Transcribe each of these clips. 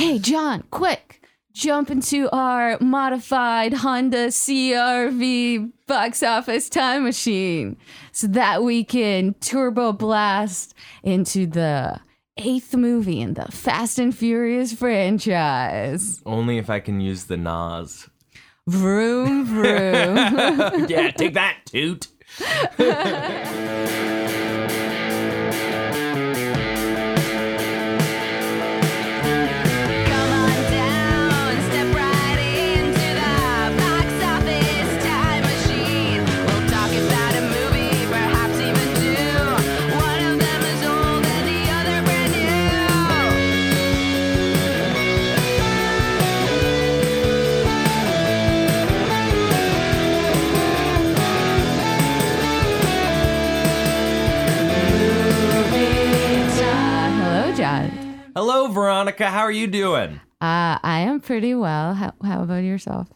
Hey, John, quick! Jump into our modified Honda CRV box office time machine so that we can turbo blast into the eighth movie in the Fast and Furious franchise. Only if I can use the NOS. Vroom, vroom. yeah, take that, toot. Veronica. How are you doing? Uh, I am pretty well. How, how about yourself?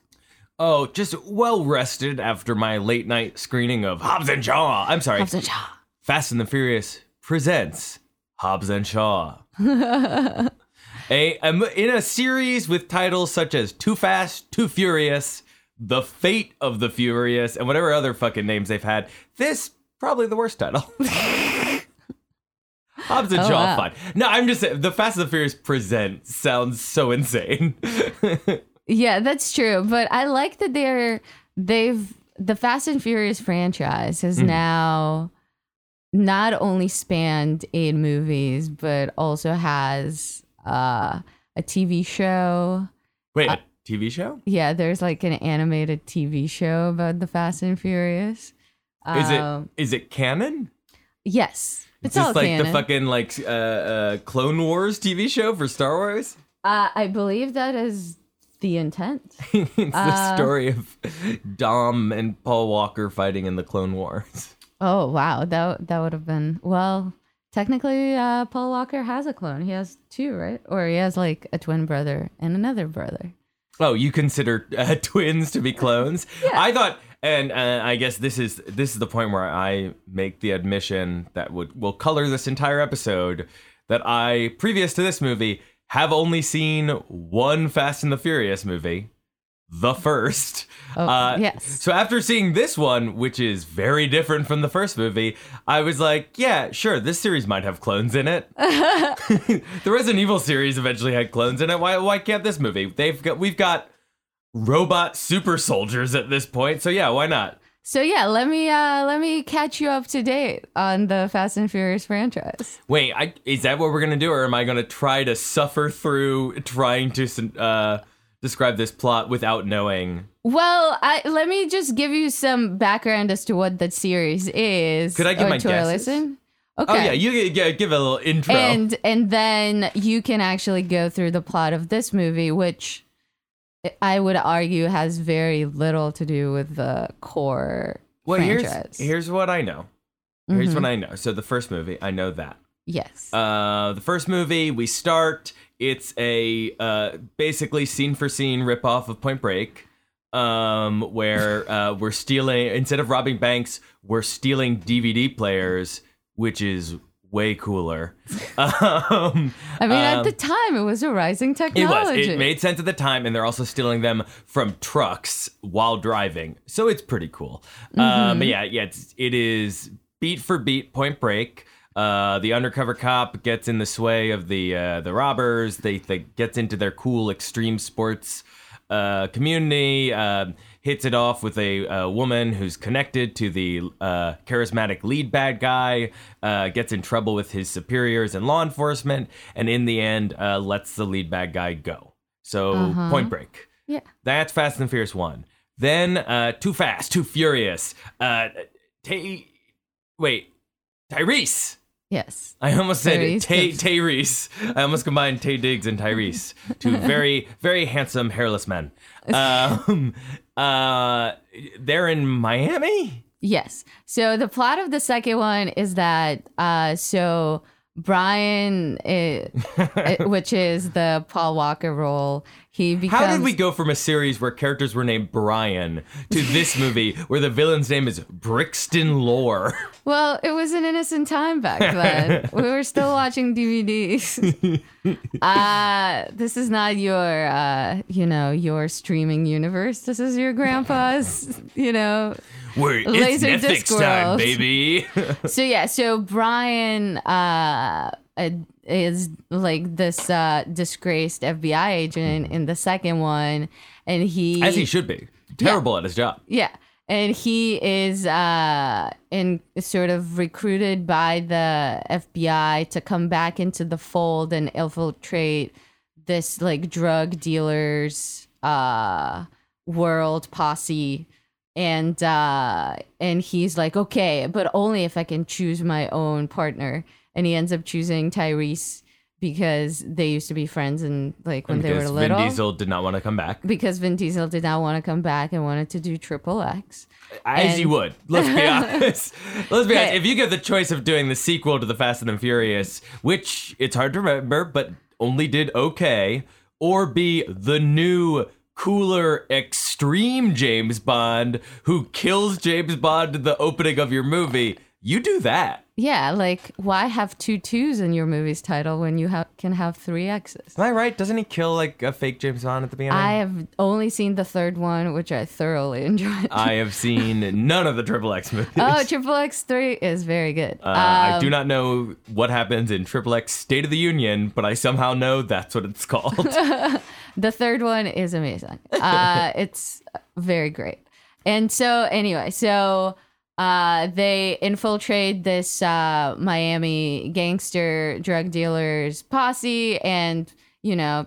Oh, just well rested after my late night screening of Hobbs and Shaw. I'm sorry, Hobbs and Shaw. Fast and the Furious presents Hobbs and Shaw. a, a- in a series with titles such as Too Fast, Too Furious, The Fate of the Furious, and whatever other fucking names they've had. This probably the worst title. Hobbs and Oh, Shaw, wow. fine. No, I'm just saying, the Fast and the Furious present sounds so insane. Yeah, that's true. But I like that they're they've the Fast and Furious franchise has Mm-hmm. now not only spanned eight movies, but also has uh, a TV show. Wait, a TV show? Yeah, there's like an animated TV show about the Fast and Furious. Is Um, it is it canon? Yes, it's just like canon. the fucking like uh, uh, Clone Wars TV show for Star Wars? uh, I believe that is the intent. it's the Uh, story of Dom and Paul Walker fighting in the Clone Wars. Oh wow, that that would have been well. Technically, uh, Paul Walker has a clone. He has two, right? Or he has like a twin brother and another brother. Oh, you consider uh, twins to be clones? I thought, and uh, I guess this is this is the point where I make the admission that would will color this entire episode that I, previous to this movie, have only seen one Fast and the Furious movie, the first. Oh, Uh, yes. So after seeing this one, which is very different from the first movie, I was like, yeah, sure, this series might have clones in it. the Resident Evil series eventually had clones in it. Why why can't this movie? They've got we've got robot super soldiers at this point. So yeah, why not? So yeah, let me uh, let me catch you up to date on the Fast and Furious franchise. Wait, I, is that what we're gonna do, or am I gonna try to suffer through trying to uh, describe this plot without knowing? Well, I, let me just give you some background as to what that series is. Could I give my to guesses? listen? Okay. Oh yeah, you yeah, give a little intro. and and then you can actually go through the plot of this movie which i would argue has very little to do with the core well, franchise here's here's what I know. Here's Mhm. what I know. So the first movie, I know that. yes Uh, the first movie, we start. It's a uh, basically scene for scene ripoff of Point Break, um, where uh, we're stealing instead of robbing banks, we're stealing DVD players, which is way cooler. um, i mean at um, the time it was a rising technology. it was. It made sense at the time, and they're also stealing them from trucks while driving, so it's pretty cool. Um, but yeah, yeah, it's, it is beat for beat Point Break. Uh, the undercover cop gets in the sway of the uh, the robbers. They, they gets into their cool extreme sports uh, community. Uh, hits it off with a, uh woman who's connected to the uh, charismatic lead bad guy. Uh, gets in trouble with his superiors and law enforcement, and in the end, uh, lets the lead bad guy go. So Uh-huh. Point Break. yeah That's Fast and Furious one. Then uh, Too Fast, Too Furious. Uh, Tay, wait, Tyrese. yes I almost said Tyrese Tay Tyrese. I almost combined Taye Diggs and Tyrese, two very very handsome hairless men. Um, uh, they're in Miami. yes so the plot of the second one is that uh so brian eh, eh, which is the paul walker role he becomes How did we go from a series where characters were named Brian to this movie where the villain's name is Brixton Lore? Well, it was an innocent time back then. we were still watching DVDs. uh, this is not your, uh, you know, your streaming universe. This is your grandpa's, you know. Wait, it's Laser Netflix disc time, baby. So yeah, so Brian uh, uh, is like this uh, disgraced FBI agent in the second one, and he As he should be. Terrible at his job. Yeah. And he is uh in sort of recruited by the FBI to come back into the fold and infiltrate this like drug dealers uh world posse and uh and he's like okay but only if I can choose my own partner and he ends up choosing Tyrese because they used to be friends and like when they were because little Vin Diesel did not want to come back. because Vin Diesel did not want to come back and wanted to do Triple X. As And- you would. Let's be honest. Let's be honest. If you get the choice of doing the sequel to The Fast and the Furious, which it's hard to remember, but only did okay, or be the new cooler extreme James Bond who kills James Bond at the opening of your movie, you do that. Yeah, like why have two twos in your movie's title when you ha- can have three X's? Am I right? Doesn't he kill like a fake James Bond at the beginning? I have only seen the third one, which I thoroughly enjoyed. I have seen none of the Triple X movies. oh, Triple X three is very good. Uh, I do Um, not know what happens in Triple X State of the Union, but I somehow know that's what it's called. The third one is amazing. Uh, it's very great. And so, anyway, so uh, they infiltrate this uh, Miami gangster drug dealers posse, and you know,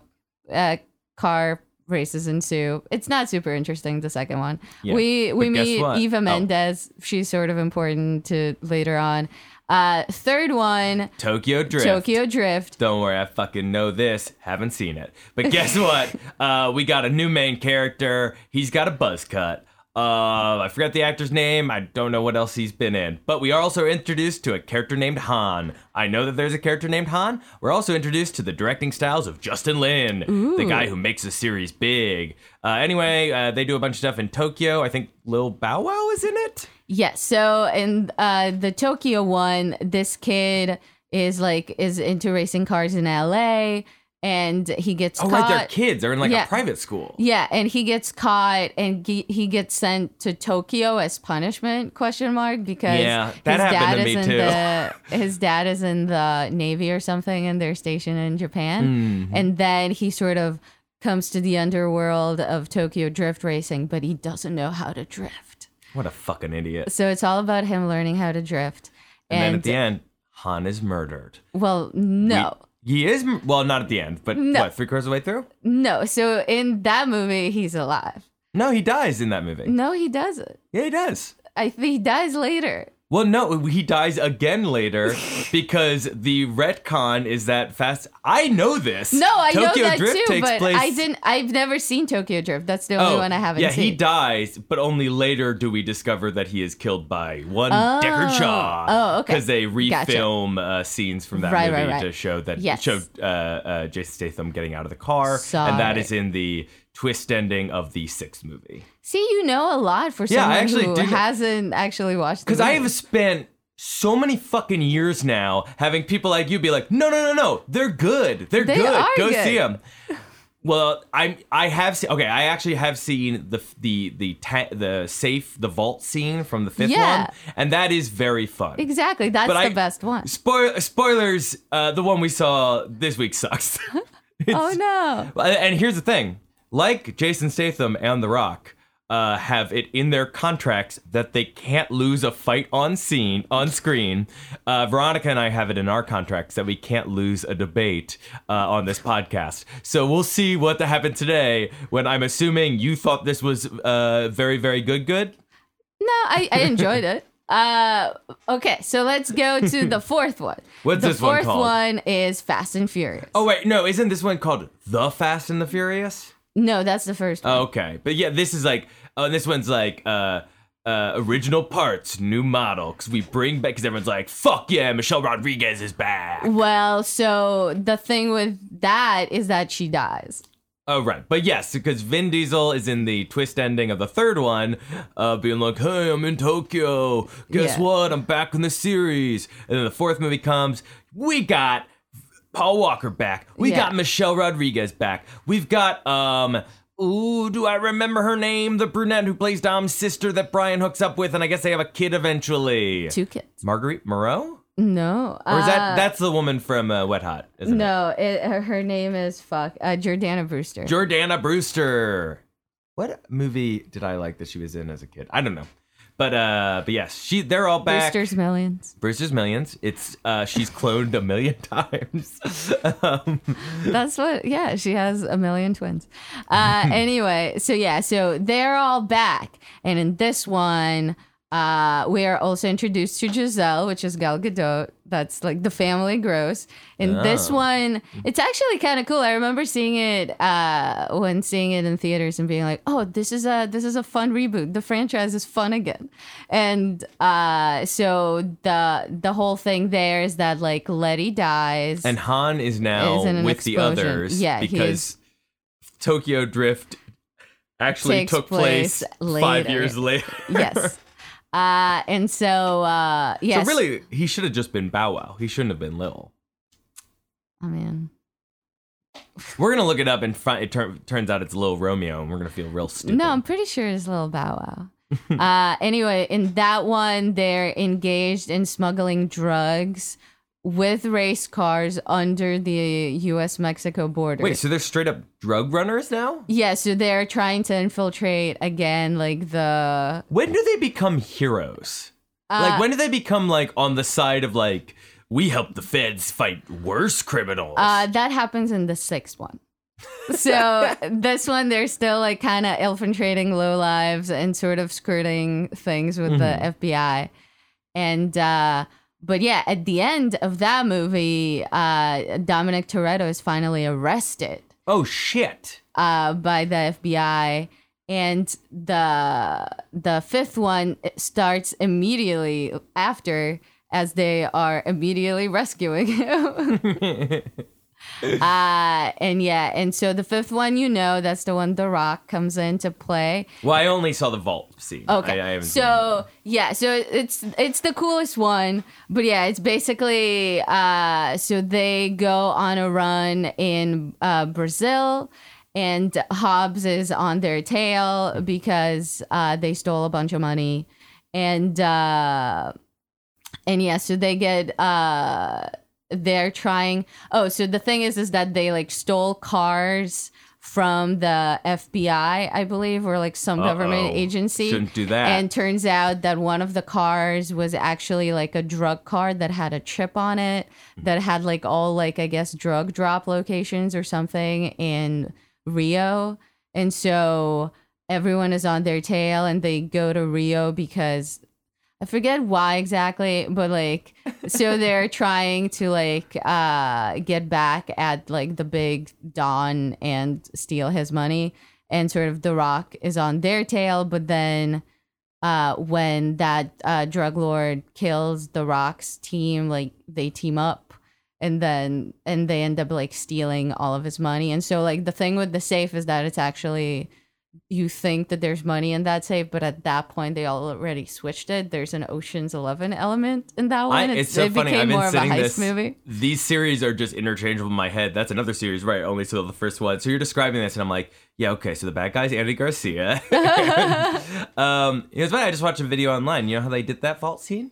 uh, car races ensue. It's not super interesting. The second one, Yeah, we we but meet? Eva Oh. Mendes. She's sort of important to later on. Uh, third one, Tokyo Drift. Tokyo Drift. Don't worry, I fucking know this. Haven't seen it. But guess what? Uh, we got a new main character. He's got a buzz cut. Uh, I forgot the actor's name. I don't know what else he's been in. But we are also introduced to a character named Han. I know that there's a character named Han. We're also introduced to the directing styles of Justin Lin, the guy who makes the series big. Uh, anyway, uh, they do a bunch of stuff in Tokyo. I think Lil Bow Wow is in it. Yes. So in uh, the Tokyo one, this kid is like is into racing cars in LA, and he gets Oh, caught. right, they're kids. They're in like Yeah. a private school. Yeah, and he gets caught, and he, he gets sent to Tokyo as punishment? Question mark because Yeah, that his happened dad to is me in too. the his dad is in the navy or something, and they're stationed in Japan, Hmm. and then he sort of comes to the underworld of Tokyo drift racing, but he doesn't know how to drift. What a fucking idiot. So it's all about him learning how to drift. And, then at the end, Han is murdered. well, no, He is well, not at the end, but No. what? Three quarters of the way through? no. So in that movie, he's alive. No, he dies in that movie. No, he doesn't. Yeah, he does. I think he dies later. Well, no, he dies again later because the retcon is that fast. I know this. No, I Tokyo know that Drift too, takes but place. I didn't. I've never seen Tokyo Drift. That's the only Oh, one I haven't seen. yeah, seen. he dies, but only later do we discover that he is killed by one Oh. Deckard Shaw. Oh, okay. Because they Gotcha. refilm uh, scenes from that Right, movie right, right. to show that Yes. show uh, uh, Jason Statham getting out of the car, and that is in the twist ending of the sixth movie. See, you know a lot for Yeah, I someone actually who hasn't actually watched. Because Because I have spent so many fucking years now having people like you be like, no, no, no, no, they're good, they're They good, go good. see them. Well, I I have seen okay. I actually have seen the the the ta- the safe the vault scene from the fifth Yeah. one, and that is very fun. exactly. That's But the I- best one. Spoil- spoilers. Uh, the one we saw this week sucks. Oh no. And here's the thing: like Jason Statham and The Rock. Uh, have it in their contracts that they can't lose a fight on scene on screen. Uh, Veronica and I have it in our contracts that we can't lose a debate uh, on this podcast. So we'll see what happened today. When I'm assuming you thought this was uh, very very good, good. No, I, I enjoyed it. Uh, okay, so let's go to the fourth one. What's the this one fourth called? one is Fast and Furious. Oh wait, no, isn't this one called The Fast and the Furious? No, that's the first one. Okay, but yeah, this is like, oh, this one's like, uh, uh, original parts, new model, because we bring back, because everyone's like, fuck yeah, Michelle Rodriguez is back. Well, so the thing with that is that she dies. Oh, right, but yes, because Vin Diesel is in the twist ending of the third one, uh, being like, hey, I'm in Tokyo. Guess Yeah. what? I'm back in the series. And then the fourth movie comes. We got Paul Walker back. We Yeah. got Michelle Rodriguez back. We've got um. Ooh, do I remember her name? The brunette who plays Dom's sister that Brian hooks up with, and I guess they have a kid eventually. Two kids. Marguerite Moreau, No. or is uh, that that's the woman from uh, Wet Hot? Isn't it? No, it, her- her name is fuck uh, Jordana Brewster. Jordana Brewster. What movie did I like that she was in as a kid? I don't know. But uh but yes, she they're all back. Brewster's Millions. Brewster's Millions. It's uh she's cloned a million times. um, That's what. Yeah, she has a million twins. Uh, anyway, so yeah, so they're all back, and in this one, uh, we are also introduced to Gisele, which is Gal Gadot. That's like the family gross. In this Oh. one, it's actually kind of cool. I remember seeing it uh, when seeing it in theaters and being like, "Oh, this is a this is a fun reboot. The franchise is fun again." And uh, so the the whole thing there is that like Letty dies. and Han is now Is with the others Yeah, because Tokyo Drift actually took place, place five years later. yes. Uh, and so, uh, yes. So really, he should have just been Bow Wow. He shouldn't have been Lil. I mean, We're gonna look it up and find, it tur- turns out it's Lil Romeo, and we're gonna feel real stupid. no, I'm pretty sure it's Lil Bow Wow. uh, anyway, in that one, they're engaged in smuggling drugs with race cars under the U.S. Mexico border. Wait, so they're straight up drug runners now? yeah, so they're trying to infiltrate again, like the. When do they become heroes? Uh, like when do they become like on the side of like we help the feds fight worse criminals? Uh, that happens in the sixth one. So this one, they're still like kind of infiltrating low lives and sort of skirting things with the FBI. And uh, but yeah, at the end of that movie, uh, Dominic Toretto is finally arrested oh shit. uh, by the FBI. And the the fifth one starts immediately after, as they are immediately rescuing him. uh, and yeah, and so the fifth one, you know, that's the one The Rock comes into play. Well, I only saw the vault scene. Okay. I, I haven't seen so yeah, so it's it's the coolest one, but yeah, it's basically uh so they go on a run in uh Brazil and Hobbs is on their tail because uh they stole a bunch of money and uh and yeah, so they get uh they're trying oh, so the thing is is that they like stole cars from the FBI, I believe, or like some government Uh-oh. agency. Shouldn't do that. And turns out that one of the cars was actually like a drug car that had a chip on it that had like all like I guess drug drop locations or something in Rio. And so everyone is on their tail and they go to Rio because I forget why exactly, but like so they're trying to like uh get back at like the big Don and steal his money and sort of the rock is on their tail, but then uh when that uh drug lord kills the rock's team, like they team up and then and they end up like stealing all of his money. And so like the thing with the safe is that it's actually you think that there's money in that safe, but at that point they already switched it. There's an Ocean's Eleven element in that one. I, it's so it funny. became I've been more of a sitting heist this. movie. These series are just interchangeable in my head. That's another series, right? Only so the first one. So you're describing this, and I'm like, yeah, okay. So the bad guy's Andy Garcia. um, it was funny. I just watched a video online. You know how they did that vault scene?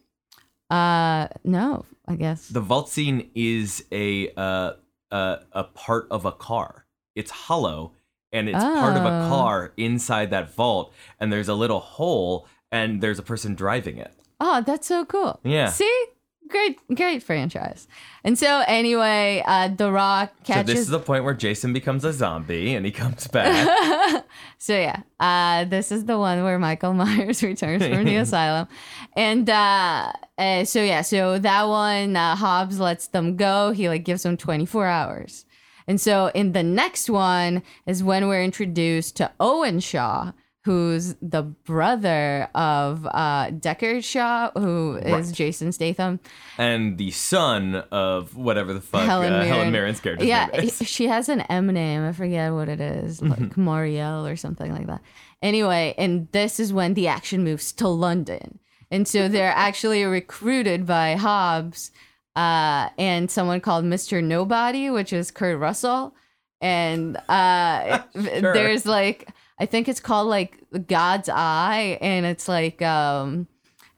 Uh, no, I guess. The vault scene is a uh, uh, a part of a car. It's hollow, and it's part of a Oh. car inside that vault. And there's a little hole, and there's a person driving it. Oh, that's so cool. Yeah. See, great, great franchise. And so anyway, uh, The Rock catches. So this is the point where Jason becomes a zombie, and he comes back. So yeah, uh, this is the one where Michael Myers returns from the asylum, and uh, uh, so yeah, so that one uh, Hobbs lets them go. He like gives them 24 hours, and so in the next one is when we're introduced to Owen Shaw, who's the brother of uh, Deckard Shaw, who is Right. Jason Statham. and the son of whatever the fuck Helen uh, Helen Mirren's character's yeah, she has an M name. I forget what it is, like Moriel or something like that. Anyway, and this is when the action moves to London, and so they're actually recruited by Hobbs uh, and someone called Mr. Nobody, which is Kurt Russell. And uh, Sure. there's like, I think it's called like God's Eye, and it's like, um,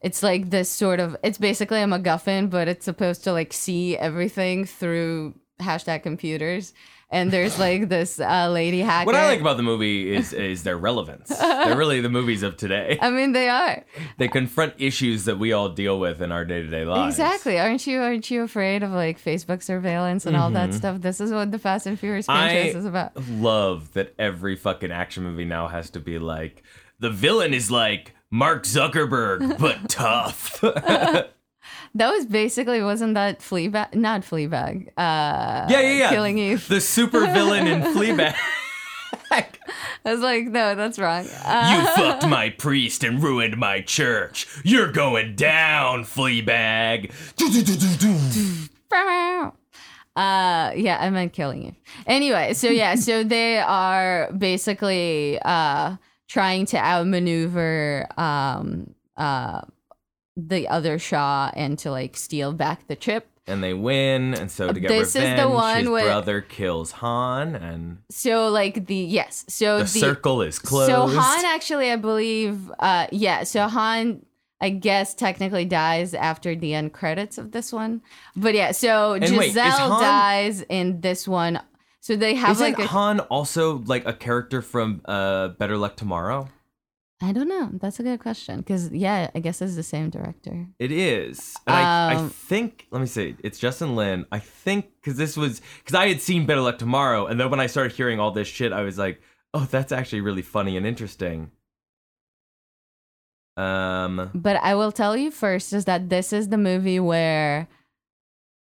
it's like this sort of, it's basically a MacGuffin, but it's supposed to like see everything through hashtag computers. And there's like this uh, lady hacker. What I like about the movie is is their relevance. They're really the movies of today. I mean, they are They confront issues that we all deal with in our day to day lives. exactly. Aren't you? Aren't you afraid of like Facebook surveillance and all that stuff? This is what the Fast and Furious franchise I is about. love that every fucking action movie now has to be like the villain is like Mark Zuckerberg but tough. That was basically wasn't that Fleabag? Not Fleabag. Uh, yeah, yeah, yeah. Killing Eve. The super villain in Fleabag. I was like, no, that's wrong. You Uh, fucked my priest and ruined my church. You're going down, Fleabag. Uh, yeah, I meant killing you. Anyway, so yeah, so they are basically uh trying to outmaneuver um uh the other Shaw and to like steal back the chip. And they win, and so to get This is the revenge, one his brother kills Han, and So like the yes, so the, the, circle is closed. So Han actually, I believe, uh, yeah. So Han, I guess, technically dies after the end credits of this one. But yeah, so And Gisele wait, Han- dies in this one. So they have like a, Han also like a character from uh, Better Luck Tomorrow? I don't know. That's a good question because yeah, I guess it's the same director. It is. And I, I Um, think, let me see, it's Justin Lin. I think, because this was, because I had seen Better Luck Tomorrow, and then when I started hearing all this shit, I was like, oh, that's actually really funny and interesting. Um, But I will tell you first is that this is the movie where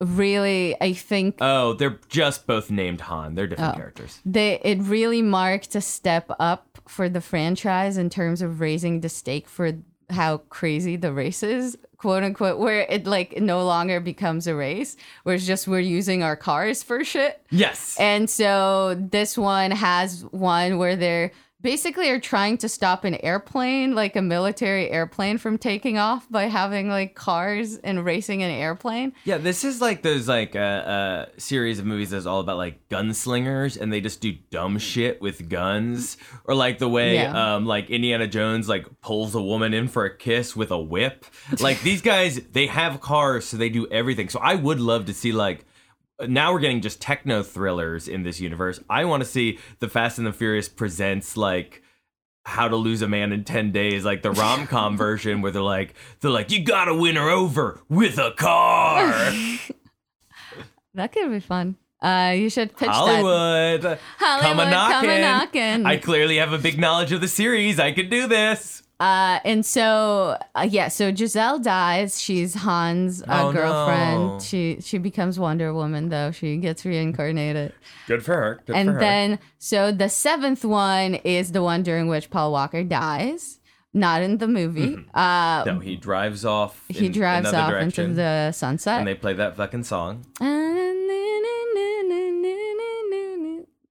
really I think oh, they're just both named Han. They're different Oh. characters. they it really marked a step up for the franchise in terms of raising the stake for how crazy the race is quote unquote where it like no longer becomes a race where it's just we're using our cars for shit Yes. and so this one has one where they're basically are trying to stop an airplane, like a military airplane, from taking off by having like cars and racing an airplane. Yeah, this is like those like a uh, uh, series of movies that's all about like gunslingers, and they just do dumb shit with guns, or like the way Yeah. um like Indiana Jones like pulls a woman in for a kiss with a whip. Like these guys, they have cars, so they do everything. So I would love to see like. Now we're getting just techno thrillers in this universe. I want to see the Fast and the Furious presents like how to lose a man in 10 days like the rom-com version where they're like they're like you gotta win her over with a car That could be fun. Uh, you should pitch that. Hollywood. Hollywood, come a knocking. come a knocking. I clearly have a big knowledge of the series. I could do this. Uh, and so uh, yeah, so Gisele dies. She's Han's uh, Oh, girlfriend. no. She she becomes Wonder Woman though. She gets reincarnated. Good for her. Good and then so the seventh one is the one during which Paul Walker dies. Not in the movie. Uh, no, he drives off. he in drives off direction, into the sunset. and they play that fucking song.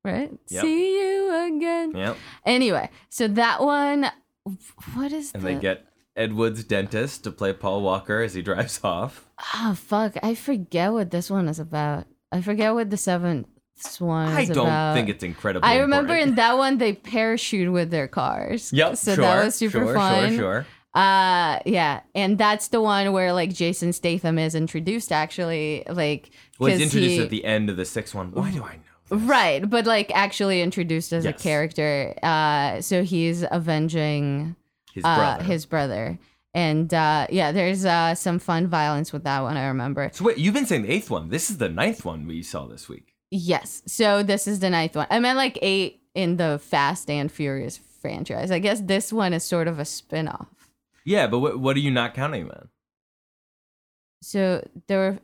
Right? Yep. See you again. Yep. Anyway, so that one, what is And the? they get Ed Wood's dentist to play Paul Walker as he drives off. Oh fuck! I forget what this one is about. I forget what the seventh one is. I don't about. think it's incredible. I remember important. in that one they parachute with their cars. Yep. So sure, that was super sure, fun. Sure. Sure. Uh yeah, and that's the one where like Jason Statham is introduced actually, like Was introduced he- at the end of the sixth one. Why do I? Right, but like actually introduced as Yes. a character. Uh, so he's avenging His uh, brother. his brother, and uh, yeah, there's uh some fun violence with that one. I remember. So wait, you've been saying the eighth one. This is the ninth one we saw this week. Yes. So this is the ninth one. I meant like eight in the Fast and Furious franchise. I guess this one is sort of a spin off. Yeah, but what, what are you not counting then? So there were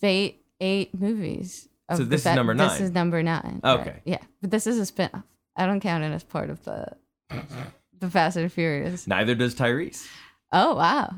fate eight movies. Of So the this is number This nine. is number nine. Okay. right. Yeah, but this is a spin off. I don't count it as part of the the Fast and Furious. Neither does Tyrese. Oh wow.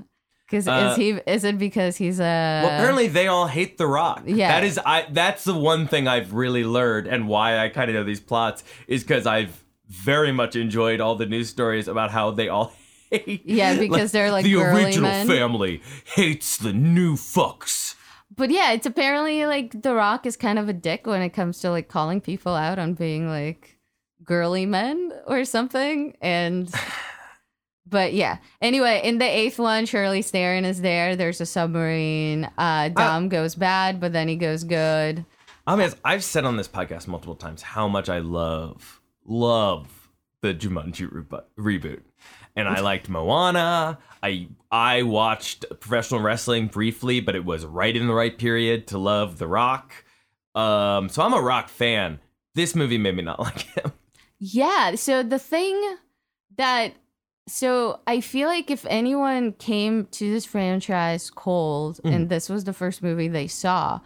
Because Uh, is he? Is it because he's a? Well, apparently they all hate The Rock. Yeah. that is I. That's the one thing I've really learned, and why I kind of know these plots is because I've very much enjoyed all the news stories about how they all hate. Yeah, because they're, like, the original men. family hates the new fucks. But yeah, it's apparently like The Rock is kind of a dick when it comes to like calling people out on being like girly men or something. And but yeah. Anyway, in the eighth one, Charlize Theron is there. There's a submarine. Uh Dom goes bad, but then he goes good. I mean, I've said on this podcast multiple times how much I love, love the Jumanji rebo- reboot. And I liked Moana. I I watched professional wrestling briefly, but it was right in the right period to love The Rock. Um, so I'm a Rock fan. This movie made me not like him. Yeah. So the thing that so I feel like if anyone came to this franchise cold and this was the first movie they saw,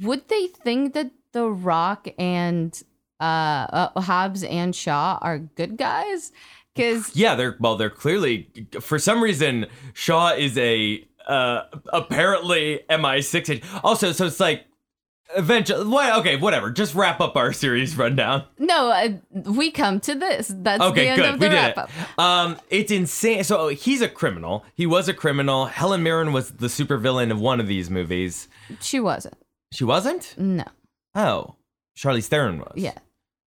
would they think that The Rock and uh, uh Hobbs and Shaw are good guys? Because Yeah, they're well, they're clearly for some reason Shaw is a uh apparently MI6 agent. Also, so it's like eventually what okay, whatever. Just wrap up our series rundown. no, uh, we come to this. That's the Okay, end good. of the We did wrap it. up. Um, it's insane. So he's a criminal. He was a criminal. Helen Mirren was the supervillain of one of these movies. She wasn't. She wasn't. No. Oh, Charlize Theron was. Yeah.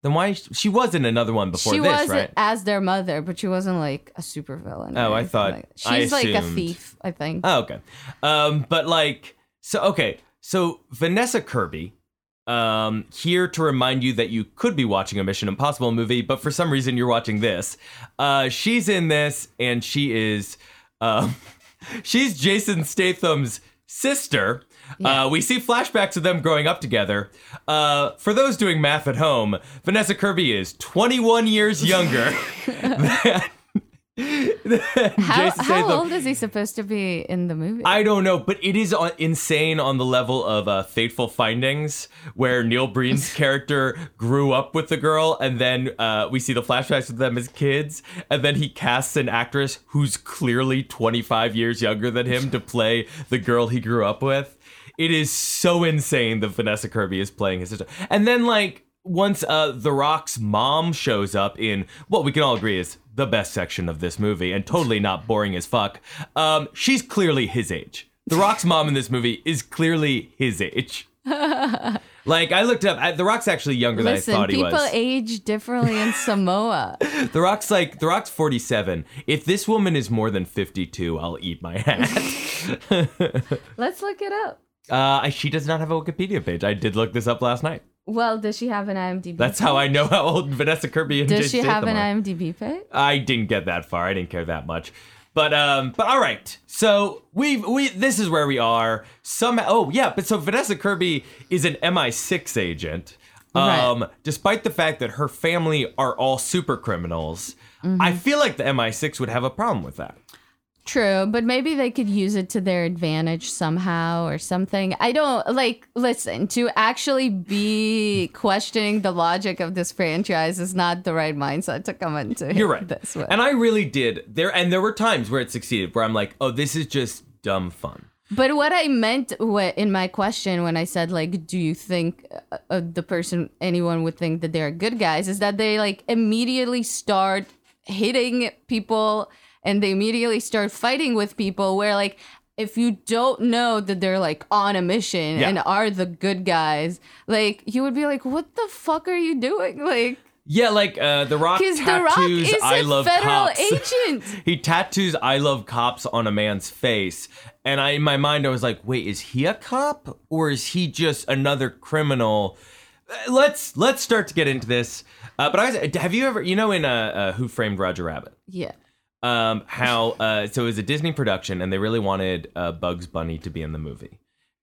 Then why? She was in another one before she this, wasn't right? as their mother, but she wasn't like a supervillain. or Oh, I thought- like- I she's like a thief. I think. Oh, okay. Um, but like, so okay, so Vanessa Kirby, um, here to remind you that you could be watching a Mission Impossible movie, but for some reason you're watching this. Uh, she's in this, and she is, um, she's Jason Statham's sister. Uh, we see flashbacks of them growing up together. Uh, for those doing math at home, Vanessa Kirby is 21 years younger than, than how how old is he supposed to be in the movie? I don't know, but it is insane on the level of uh, Fateful Findings, where Neil Breen's character grew up with the girl, and then uh, we see the flashbacks of them as kids, and then he casts an actress who's clearly 25 years younger than him to play the girl he grew up with. It is so insane that Vanessa Kirby is playing his sister. And then, like, once uh, The Rock's mom shows up in what we can all agree is the best section of this movie and totally not boring as fuck, um, she's clearly his age. The Rock's mom in this movie is clearly his age. like, I looked up, I, The Rock's actually younger Listen, than I thought he was. people age differently in Samoa. The Rock's like, The Rock's 47. If this woman is more than 52, I'll eat my hat. Let's look it up. Uh, she does not have a Wikipedia page. I did look this up last night. Well, does she have an IMDb? That's how I know how old Vanessa Kirby and Does Jason she have an are. IMDb page? I didn't get that far. I didn't care that much. But um, but all right. So we we this is where we are. Some oh yeah, but so Vanessa Kirby is an MI6 agent. Um, despite the fact that her family are all super criminals, I feel like the MI6 would have a problem with that. True, but maybe they could use it to their advantage somehow or something. I don't like listen, to actually be questioning the logic of this franchise is not the right mindset to come into You're right. this way. And I really did. There and there were times where it succeeded where I'm like, "Oh, this is just dumb fun." But what I meant wh- in my question when I said like, do you think uh, uh, the person anyone would think that they're good guys is that they like immediately start hitting people and they immediately start fighting with people. Where like if you don't know that they're like on a mission Yeah. and are the good guys, like you would be like, what the fuck are you doing? Like, Yeah, like uh, the Rock tattoos the Rock is "I a love federal cops." agent. he tattoos "I love cops" on a man's face, and I in my mind I was like, wait, is he a cop or is he just another criminal? Uh, Let's let's start to get into this. Uh, but I was, have you ever you know in uh, uh, Who Framed Roger Rabbit? yeah. Um, how uh, so it was a Disney production, and they really wanted uh, Bugs Bunny to be in the movie,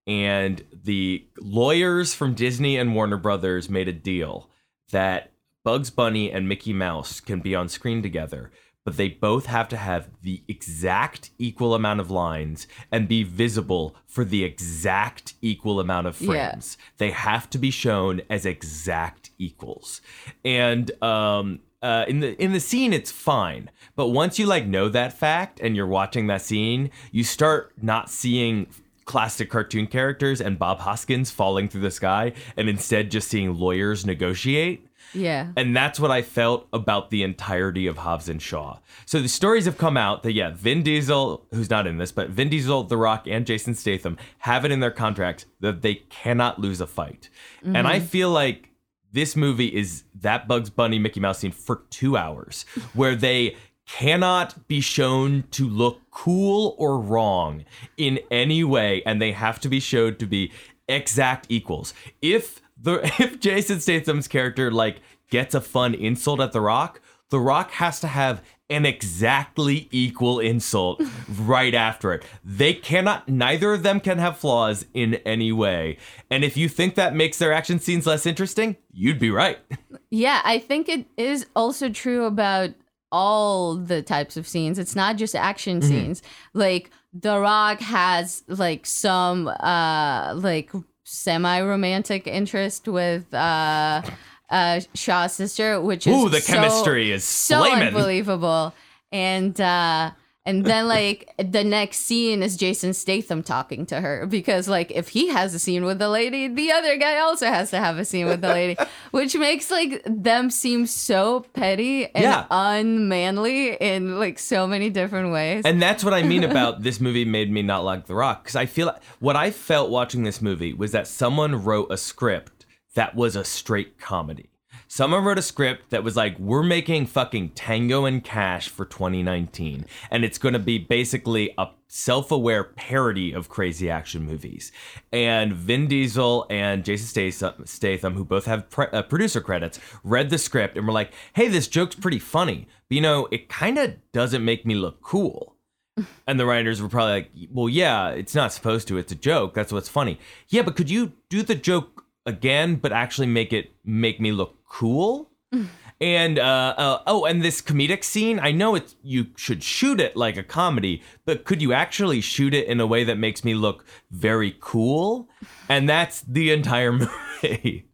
and the lawyers from Disney and Warner Brothers made a deal that Bugs Bunny and Mickey Mouse can be on screen together, but they both have to have the exact equal amount of lines and be visible for the exact equal amount of Yeah. frames. They have to be shown as exact equals. And um uh, in the in the scene it's fine, but once you like know that fact and you're watching that scene, you start not seeing classic cartoon characters and Bob Hoskins falling through the sky and instead just seeing lawyers negotiate. Yeah. And that's what I felt about the entirety of Hobbs and Shaw. So the stories have come out that, yeah, Vin Diesel, who's not in this, but Vin Diesel, The Rock, and Jason Statham have it in their contracts that they cannot lose a fight. And I feel like this movie is that Bugs Bunny Mickey Mouse scene for two hours where they cannot be shown to look cool or wrong in any way and they have to be showed to be exact equals. If the if jason statham's character like gets a fun insult at the rock the rock has to have an exactly equal insult right after it they cannot neither of them can have flaws in any way and if you think that makes their action scenes less interesting you'd be right Yeah, I think it is also true about all the types of scenes. It's not just action Mm-hmm. scenes. Like The Rock has like some uh like semi-romantic interest with uh uh Shaw's sister, which is Ooh, the so- chemistry is so flamin'. unbelievable. And uh and then like the next scene is Jason Statham talking to her because like if he has a scene with the lady, the other guy also has to have a scene with the lady, which makes like them seem so petty and Yeah. unmanly in like so many different ways. And that's what I mean about this movie made me not like The Rock. Because I feel what I felt watching this movie was that someone wrote a script that was a straight comedy. Someone wrote a script that was like, we're making fucking Tango and Cash for 2019. And it's going to be basically a self aware parody of crazy action movies. And Vin Diesel and Jason Statham, who both have pre- uh, producer credits, read the script and were like, hey, this joke's pretty funny. But you know, it kind of doesn't make me look cool. And the writers were probably like, well, yeah, it's not supposed to. It's a joke. That's what's funny. Yeah, but could you do the joke again, but actually make it make me look cool? And uh, uh, oh, and this comedic scene, I know it's you should shoot it like a comedy, but could you actually shoot it in a way that makes me look very cool? And that's the entire movie.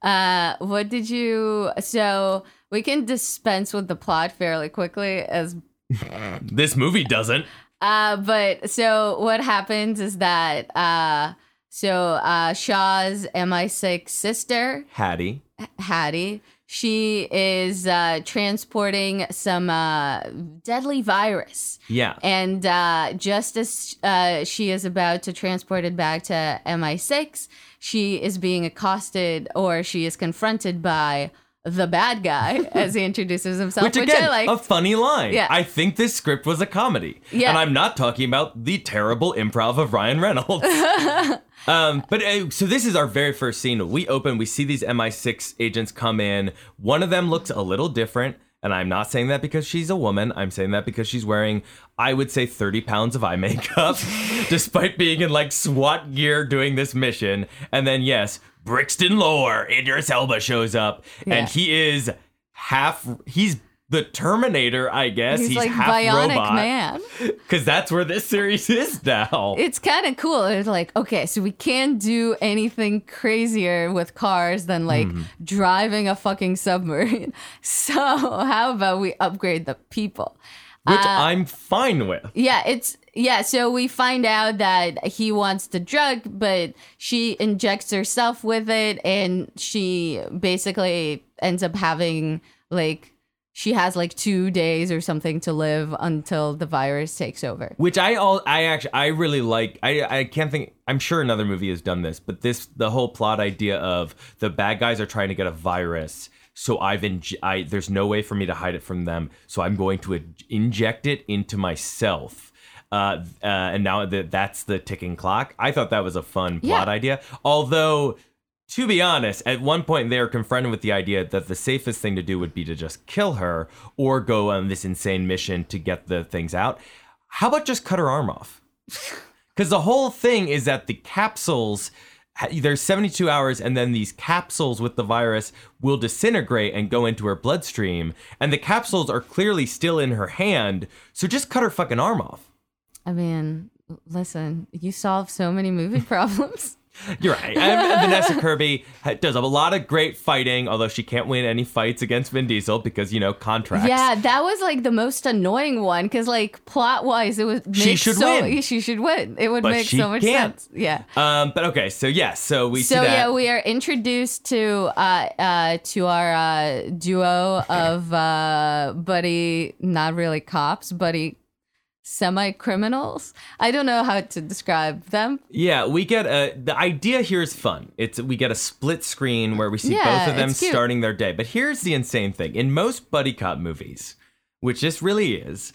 Uh, what did you? So we can dispense with the plot fairly quickly, as this movie doesn't. uh, but so what happens is that uh, so uh, Shaw's MI6 sister Hattie. Hattie. She is uh, transporting some uh, deadly virus. Yeah. And uh, just as uh, she is about to transport it back to MI6, she is being accosted or she is confronted by the bad guy as he introduces himself, Which which, again, I like. a funny line. Yeah. I think this script was a comedy. Yeah. And I'm not talking about the terrible improv of Ryan Reynolds. um, but uh, so this is our very first scene. We open, we see these MI6 agents come in. One of them looks a little different. And I'm not saying that because she's a woman. I'm saying that because she's wearing, I would say, 30 pounds of eye makeup, despite being in like SWAT gear doing this mission. And then, yes, Brixton Lore, Idris Elba shows up, Yeah. and he is half. He's the Terminator, I guess. He's, He's, like half bionic robot. man. Because that's where this series is now. It's kind of cool. It's like, okay, so we can't do anything crazier with cars than like Mm-hmm. driving a fucking submarine. So how about we upgrade the people? which uh, I'm fine with. Yeah, it's yeah. So we find out that he wants the drug, but she injects herself with it, and she basically ends up having like she has like two days or something to live until the virus takes over. Which I all I actually I really like. I I can't think. I'm sure another movie has done this, but this the whole plot idea of the bad guys are trying to get a virus. So I've inj- I there's no way for me to hide it from them. So I'm going to in- inject it into myself. Uh, uh, and now that that's the ticking clock. I thought that was a fun plot Yeah. idea. Although to be honest, at one point they are confronted with the idea that the safest thing to do would be to just kill her or go on this insane mission to get the things out. How about just cut her arm off? Because the whole thing is that the capsules, there's 72 hours, and then these capsules with the virus will disintegrate and go into her bloodstream. And the capsules are clearly still in her hand. So just cut her fucking arm off. I mean, listen, you solve so many movie problems. You're right. And Vanessa Kirby does a lot of great fighting, although she can't win any fights against Vin Diesel because you know contracts. Yeah, that was like the most annoying one because, like, plot wise, it was She should so, win. She should win. It would But make so much can't. sense. Yeah. Um. But okay. So yeah. So we So see that. yeah, we are introduced to uh uh to our uh duo of uh buddy, not really cops, buddy semi criminals. I don't know how to describe them. Yeah, we get a. The idea here is fun. It's we get a split screen where we see Yeah, both of them starting their day. But here's the insane thing: in most buddy cop movies, which this really is,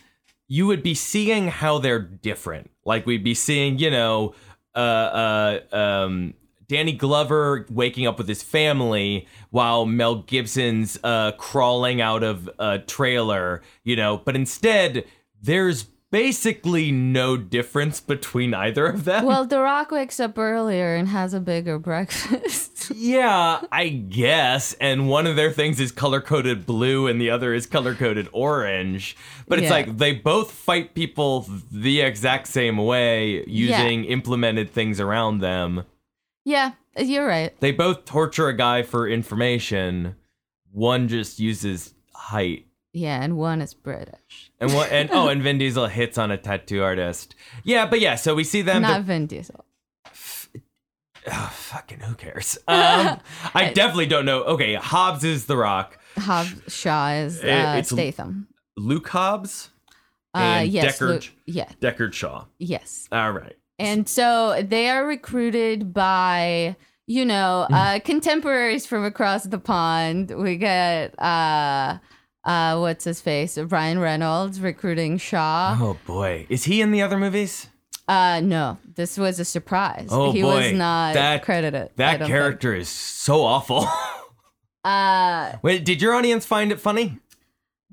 you would be seeing how they're different. Like we'd be seeing, you know, uh, uh, um. Danny Glover waking up with his family while Mel Gibson's uh, crawling out of a trailer, you know, but instead there's basically no difference between either of them. Well, The Rock wakes up earlier and has a bigger breakfast. Yeah, I guess. And one of their things is color coded blue and the other is color coded orange. But it's Yeah. like they both fight people the exact same way using implemented things around them. yeah, you're right. They both torture a guy for information. One just uses height. Yeah, and one is British. And what and oh, and Vin Diesel hits on a tattoo artist. Yeah, but yeah, so we see them Not Vin Diesel. Oh, fucking who cares? Um, I definitely don't know. Okay, Hobbs is the rock. Hobbs Shaw is uh, It- it's- Statham. Luke Hobbs Uh, yes, Deckard- Luke- yeah, Deckard Shaw. yes. All right. And so they are recruited by, you know, Mm. uh, contemporaries from across the pond. We get, uh, uh, what's his face? Ryan Reynolds recruiting Shaw. Oh boy, is he in the other movies? Uh, no, this was a surprise. Oh he boy, was not that credited. That character is so awful. Uh, Wait, did your audience find it funny?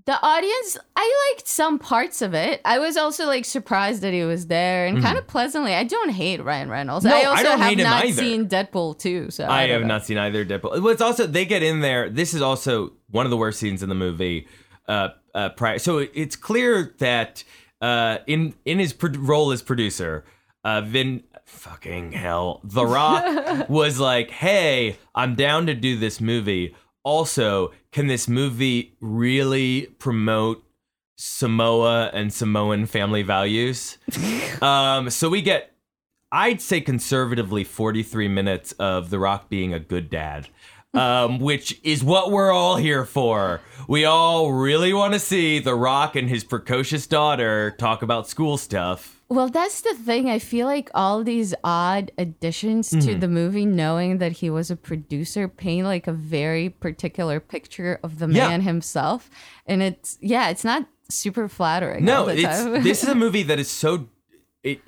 The audience, I liked some parts of it. I was also like surprised that he was there and kind of pleasantly. I don't hate Ryan Reynolds. Mm-hmm. No, I I also don't have not either. seen Deadpool too so I, I, have know. not seen either Deadpool. Well, it's also they get in there. This is also one of the worst scenes in the movie. Uh, uh, prior, so it's clear that uh, in in his pro- role as producer, uh, Vin fucking hell, The Rock was like, "Hey, I'm down to do this movie. Also, can this movie really promote?" Samoa and Samoan family values. um, so we get I'd say conservatively 43 minutes of The Rock being a good dad, um, which is what we're all here for. We all really want to see The Rock and his precocious daughter talk about school stuff. Well, that's the thing. I feel like all these odd additions to Mm-hmm. the movie, knowing that he was a producer, paint like a very particular picture of the Yeah. man himself. And it's, yeah, it's not super flattering. No, it's this is a movie that is so it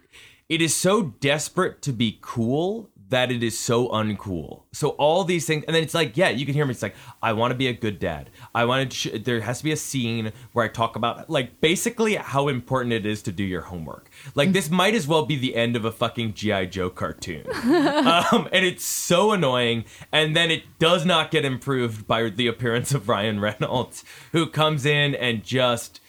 it is so desperate to be cool that it is so uncool. So all these things, and then it's like, yeah, you can hear me. It's like, I want to be a good dad. I want to. Sh- there has to be a scene where I talk about like basically how important it is to do your homework. Like this might as well be the end of a fucking GI Joe cartoon, um, and it's so annoying. And then it does not get improved by the appearance of Ryan Reynolds, who comes in and just.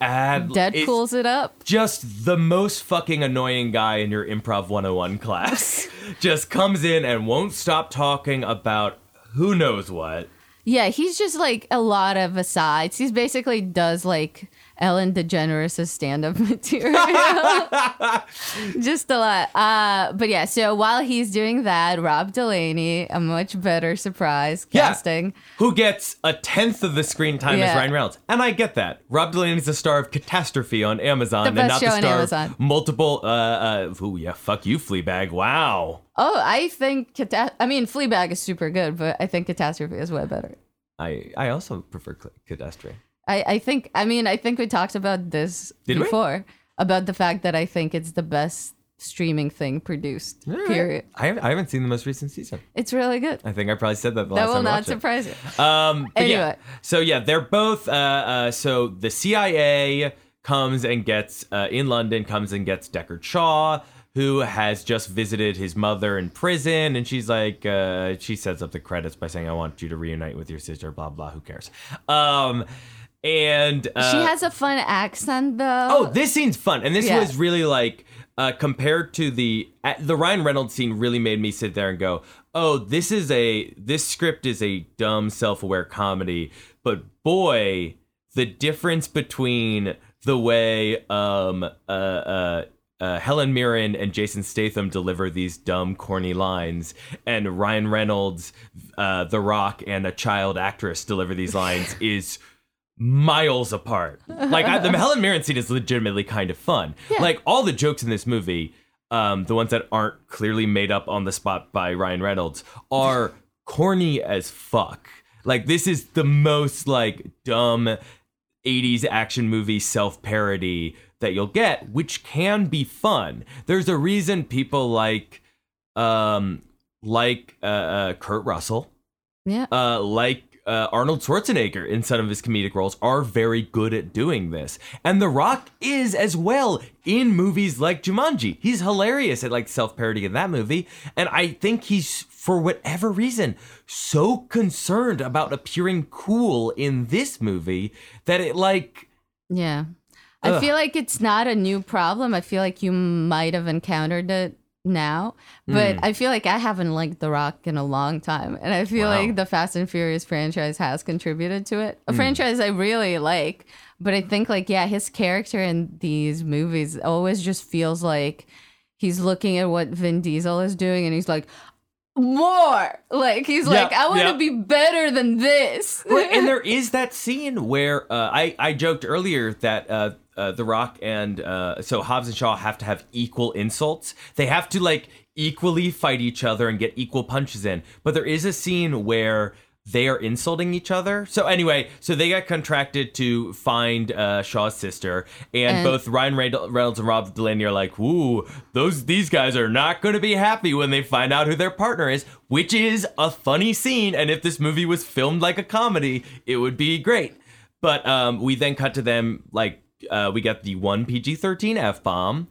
Add, it's- Deadpool's it up. just the most fucking annoying guy in your improv 101 class just comes in and won't stop talking about who knows what Yeah, he's just like a lot of asides. He's basically does like Ellen DeGeneres' stand-up material. just a lot. Uh, but yeah, so while he's doing that, Rob Delaney, a much better surprise Yeah. casting. who gets a tenth of the screen time as Ryan Reynolds and I get that Rob Delaney's the star of Catastrophe on Amazon The and not show the on star Amazon. of multiple uh uh ooh yeah fuck you Fleabag wow Oh, I think Cata- I mean Fleabag is super good, but I think Catastrophe is way better. I I also prefer Catastrophe I, I think I mean I think we talked about this Did we? before about the fact that I think it's the best streaming thing produced. Period. I haven't, I haven't seen the most recent season It's really good. I think I probably said that the That last will time not watched it. surprise you. Um, but yeah. Anyway. So yeah, they're both. Uh, uh, so the CIA comes and gets uh, in London comes and gets Deckard Shaw, who has just visited his mother in prison, and she's like, uh, she sets up the credits by saying, "I want you to reunite with your sister." Blah blah. Who cares? Um, and uh, she has a fun accent though. Oh, this scene's fun, and this Yeah. was really like uh, compared to the uh, the Ryan Reynolds scene really made me sit there and go, "Oh, this is a this script is a dumb self-aware comedy." But boy, the difference between the way um uh uh uh, Helen Mirren and Jason Statham deliver these dumb, corny lines, and Ryan Reynolds, uh, The Rock, and a child actress deliver these lines is miles apart. Like I, the Helen Mirren scene is legitimately kind of fun. Like all the jokes in this movie, um, the ones that aren't clearly made up on the spot by Ryan Reynolds, are corny as fuck. Like this is the most like dumb 80s action movie self parody that you'll get, which can be fun. There's a reason people like um like uh, uh Kurt Russell Yeah. uh, like uh, Arnold Schwarzenegger in some of his comedic roles are very good at doing this. And The Rock is as well in movies like Jumanji. He's hilarious at like self-parody in that movie. And I think he's, for whatever reason, so concerned about appearing cool in this movie that it like Yeah. I Ugh. feel like it's not a new problem. I feel like you might have encountered it now, but Hmm. I feel like I haven't liked The Rock in a long time. And I feel Wow. like the Fast and Furious franchise has contributed to it. A franchise I really like, but I think, like, yeah, his character in these movies always just feels like he's looking at what Vin Diesel is doing and he's like, more like he's Yeah, like i want to yeah. be better than this Right, and there is that scene where uh, I I joked earlier that uh, uh, The Rock and uh, so Hobbs and Shaw have to have equal insults. They have to like equally fight each other and get equal punches in. But there is a scene where they are insulting each other. So anyway, so they got contracted to find uh, Shaw's sister, and, And- both Ryan Reynolds and Rob Delaney are like, "Ooh, those these guys are not going to be happy when they find out who their partner is," which is a funny scene. And if this movie was filmed like a comedy, it would be great. But um, we then cut to them like uh, we got the one PG thirteen f bomb.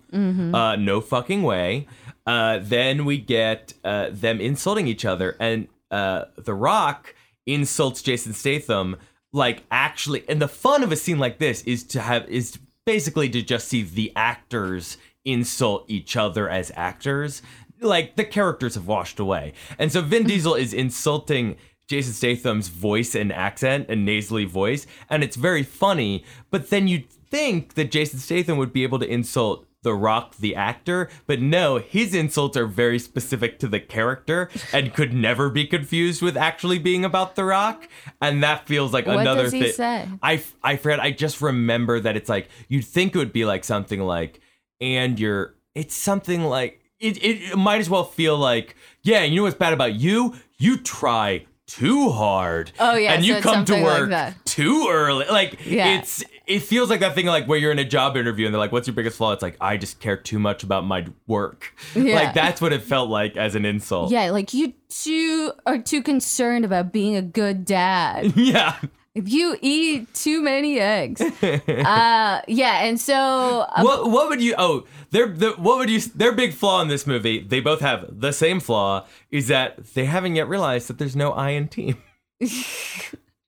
Uh, no fucking way. Uh, then we get uh, them insulting each other, and uh, The Rock insults Jason Statham. Like actually, and the fun of a scene like this is to have is basically to just see the actors insult each other as actors. Like the characters have washed away, and so Vin Diesel is insulting Jason Statham's voice and accent and nasally voice, and it's very funny. But then you'd think that Jason Statham would be able to insult The Rock, the actor, but no, his insults are very specific to the character and could never be confused with actually being about The Rock. And that feels like What another does he thing. say? I, I forget, I just remember that it's like, you'd think it would be like something like, and you're, it's something like, it, it, it might as well feel like, yeah, you know what's bad about you? You try too hard. Oh, yeah, And you it's come to something like work too early. Like Yeah. it's it feels like that thing like where you're in a job interview and they're like, "What's your biggest flaw?" It's like I just care too much about my work. Yeah. Like that's what it felt like as an insult. Yeah, like you too are too concerned about being a good dad. Yeah. If you eat too many eggs. uh, yeah, and so uh, What what would you oh their the, what would you their big flaw in this movie? They both have the same flaw is that they haven't yet realized that there's no I in team.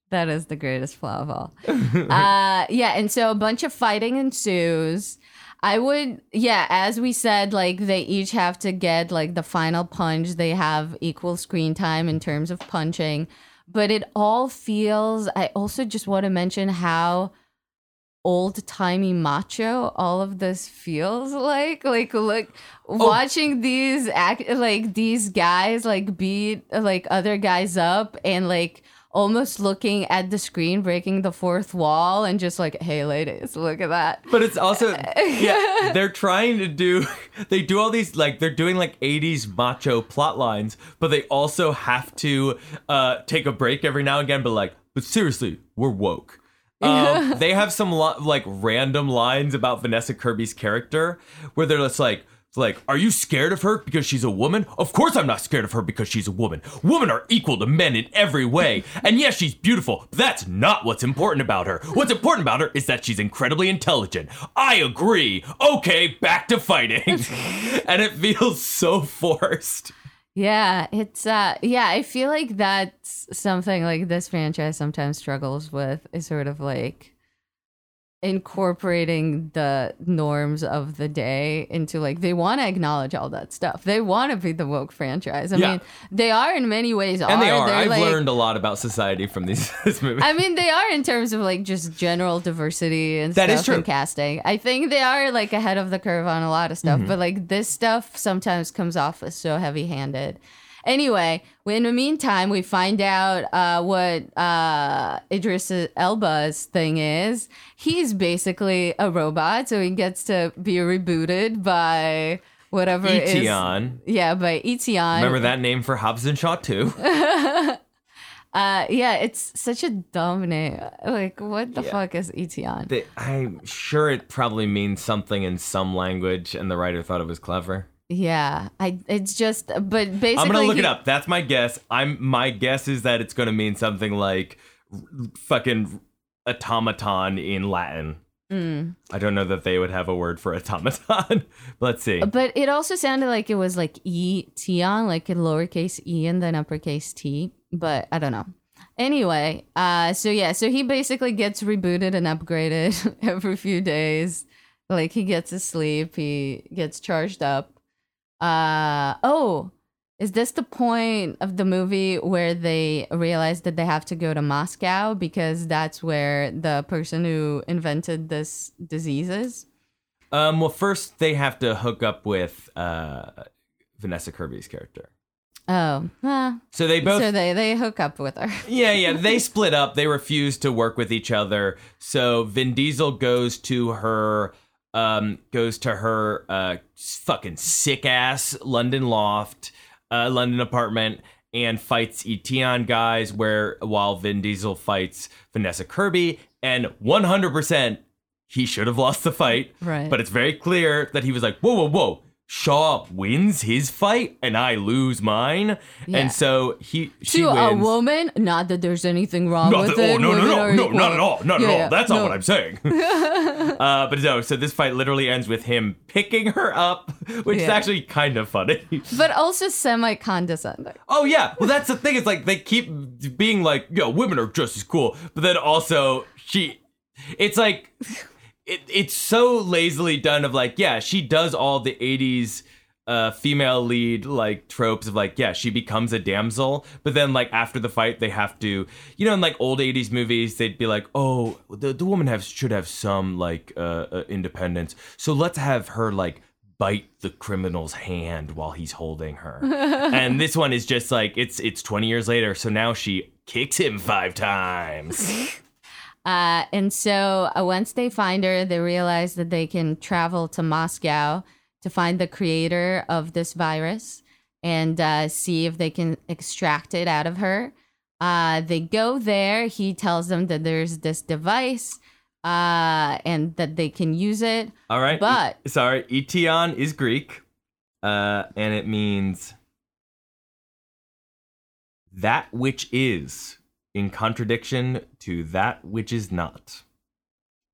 That is the greatest flaw of all. uh, yeah, and so a bunch of fighting ensues. I would, yeah, as we said, like they each have to get like the final punch. They have equal screen time in terms of punching, but it all feels. I also just want to mention how old timey macho all of this feels like. Like, look, watching these act like these guys like beat like other guys up and like almost looking at the screen, breaking the fourth wall, and just like, hey, ladies, look at that. But it's also yeah, they're trying to do they do all these like they're doing like 80s macho plot lines, but they also have to uh take a break every now and again but like but seriously, we're woke. Um, they have some lo- like random lines about Vanessa Kirby's character where they're just like like, are you scared of her because she's a woman? Of course I'm not scared of her because she's a woman. Women are equal to men in every way. And yes, she's beautiful, but that's not what's important about her. What's important about her is that she's incredibly intelligent. I agree. Okay, back to fighting. and it feels so forced. Yeah, it's uh yeah, I feel like that's something like this franchise sometimes struggles with is sort of like incorporating the norms of the day into like they want to acknowledge all that stuff. They want to be the woke franchise. I Yeah. mean, they are in many ways. and they are. They're, I've like, learned a lot about society from these this movie. I mean, they are in terms of like just general diversity and That stuff is true. and casting. I think they are like ahead of the curve on a lot of stuff, Mm-hmm. but like this stuff sometimes comes off as so heavy handed. Anyway, in the meantime, we find out uh, what uh, Idris Elba's thing is. He's basically a robot, so he gets to be rebooted by whatever it is. Eteon. Yeah, by Eteon. Remember that name for Hobbs and Shaw too? Uh, yeah, it's such a dumb name. Like, what the Yeah. fuck is Eteon? They- I'm sure it probably means something in some language, and the writer thought it was clever. Yeah, I. It's just, but basically, I'm gonna look he- it up. That's my guess. I'm my guess is that it's gonna mean something like r- fucking automaton in Latin. Mm. I don't know that they would have a word for automaton. Let's see. But it also sounded like it was like E Tion, like in lowercase e and then uppercase t. But I don't know. Anyway, uh, so yeah, so he basically gets rebooted and upgraded every few days. Like he gets to sleep, he gets charged up. Uh oh, is this the point of the movie where they realize that they have to go to Moscow because that's where the person who invented this disease is? Um, well, first they have to hook up with uh, Vanessa Kirby's character. Oh, uh, So they both so they they hook up with her. Yeah, yeah. They split up. They refuse to work with each other. So Vin Diesel goes to her, um, goes to her, uh, fucking sick ass London loft, uh, London apartment, and fights Eteon guys. Where while Vin Diesel fights Vanessa Kirby, and one hundred percent he should have lost the fight. Right. But it's very clear that he was like, whoa, whoa, whoa. Shaw wins his fight and I lose mine. Yeah. And so he she to a wins. woman, not that there's anything wrong Not with that, it. oh no no no no not at all not Yeah, at all yeah, that's not what I'm saying uh, but no so this fight literally ends with him picking her up which is actually kind of funny But also semi condescending. oh yeah well that's the thing it's like they keep being like yo women are just as cool but then also she it's like it, it's so lazily done of like yeah she does all the 80s uh, female lead like tropes of like yeah she becomes a damsel but then like after the fight they have to you know in like old 80s movies they'd be like oh the, the woman have should have some like uh, uh, independence so let's have her like bite the criminal's hand while he's holding her. And this one is just like it's it's 20 years later so now she kicks him five times Uh, and so uh, once they find her, they realize that they can travel to Moscow to find the creator of this virus and uh, see if they can extract it out of her. Uh, they go there. He tells them that there's this device uh, and that they can use it. All right. But- E- sorry, Eteon is Greek, uh, and it means that which is in contradiction to that which is not.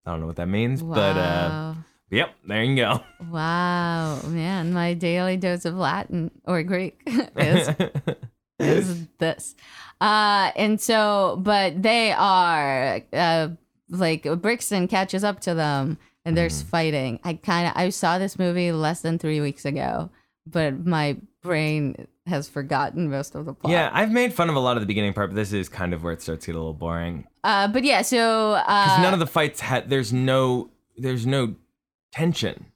I don't know what that means, but uh, yep, there you go. Wow, man, my daily dose of Latin or Greek is is this. Uh and so but they are uh like Brixton catches up to them and there's Mm-hmm. fighting. I kind of I saw this movie less than 3 weeks ago, but my brain has forgotten most of the plot. yeah, I've made fun of a lot of the beginning part, but this is kind of where it starts to get a little boring. Uh but yeah, so uh Because none of the fights had. There's no. There's no tension.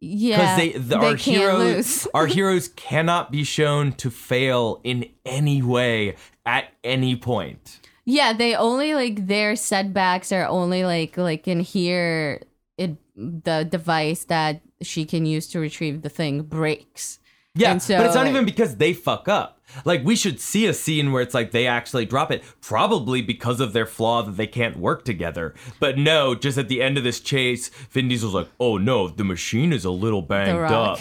yeah, because they, the, they our heroes our heroes cannot be shown to fail in any way at any point. Yeah, they only like their setbacks are only like like in here it the device that she can use to retrieve the thing breaks. Yeah, so, but it's not like- even because they fuck up. Like we should see a scene where it's like they actually drop it, probably because of their flaw that they can't work together. But no, just at the end of this chase, Vin Diesel's like, "Oh no, the machine is a little banged up."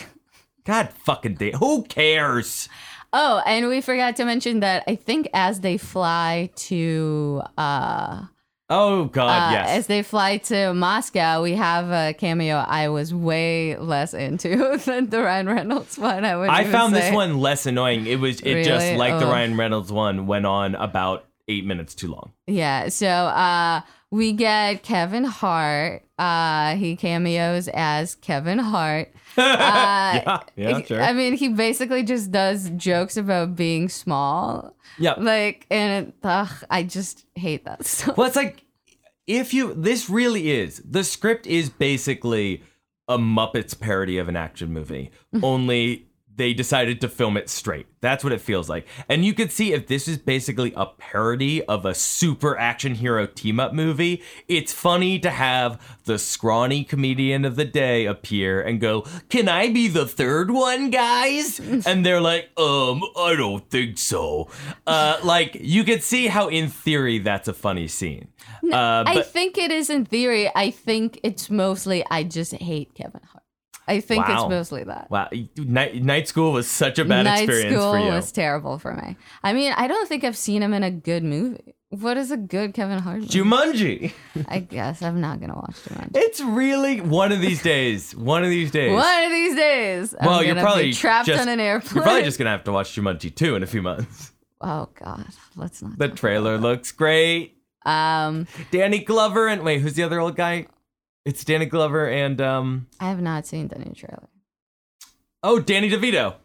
God fucking damn, who cares? Oh, and we forgot to mention that I think as they fly to uh, Oh god, uh yes. as they fly to Moscow, we have a cameo I was way less into than the Ryan Reynolds one. I would I found say. this one less annoying. It was it just Really? like the Oh. Ryan Reynolds one went on about eight minutes too long. Yeah, so uh we get Kevin Hart. Uh he cameos as Kevin Hart. Uh yeah, yeah, sure. I mean, he basically just does jokes about being small. yeah. Like and it, ugh, I just hate that stuff. Well, it's like if you this really is the script is basically a Muppets parody of an action movie, only they decided to film it straight. That's what it feels like. And you could see if this is basically a parody of a super action hero team up movie, it's funny to have the scrawny comedian of the day appear and go, Can I be the third one, guys? and they're like, Um, I don't think so. Uh, like, you could see how, in theory, that's a funny scene. Uh, I think it is in theory. I think it's mostly I just hate Kevin Hart. I think it's mostly that. wow, night, night school was such a bad Night experience School for you. Night school was terrible for me. I mean, I don't think I've seen him in a good movie. What is a good Kevin Hart movie? Jumanji. I guess I'm not gonna watch Jumanji. It's really one of these days. One of these days. One of these days, I'm Well, you're probably be trapped just- on an airplane. You're probably just gonna have to watch Jumanji 2 in a few months. Oh God, let's not. The trailer looks great. Um, Danny Glover and wait, who's the other old guy? It's Danny Glover and um I have not seen the new trailer. oh Danny DeVito.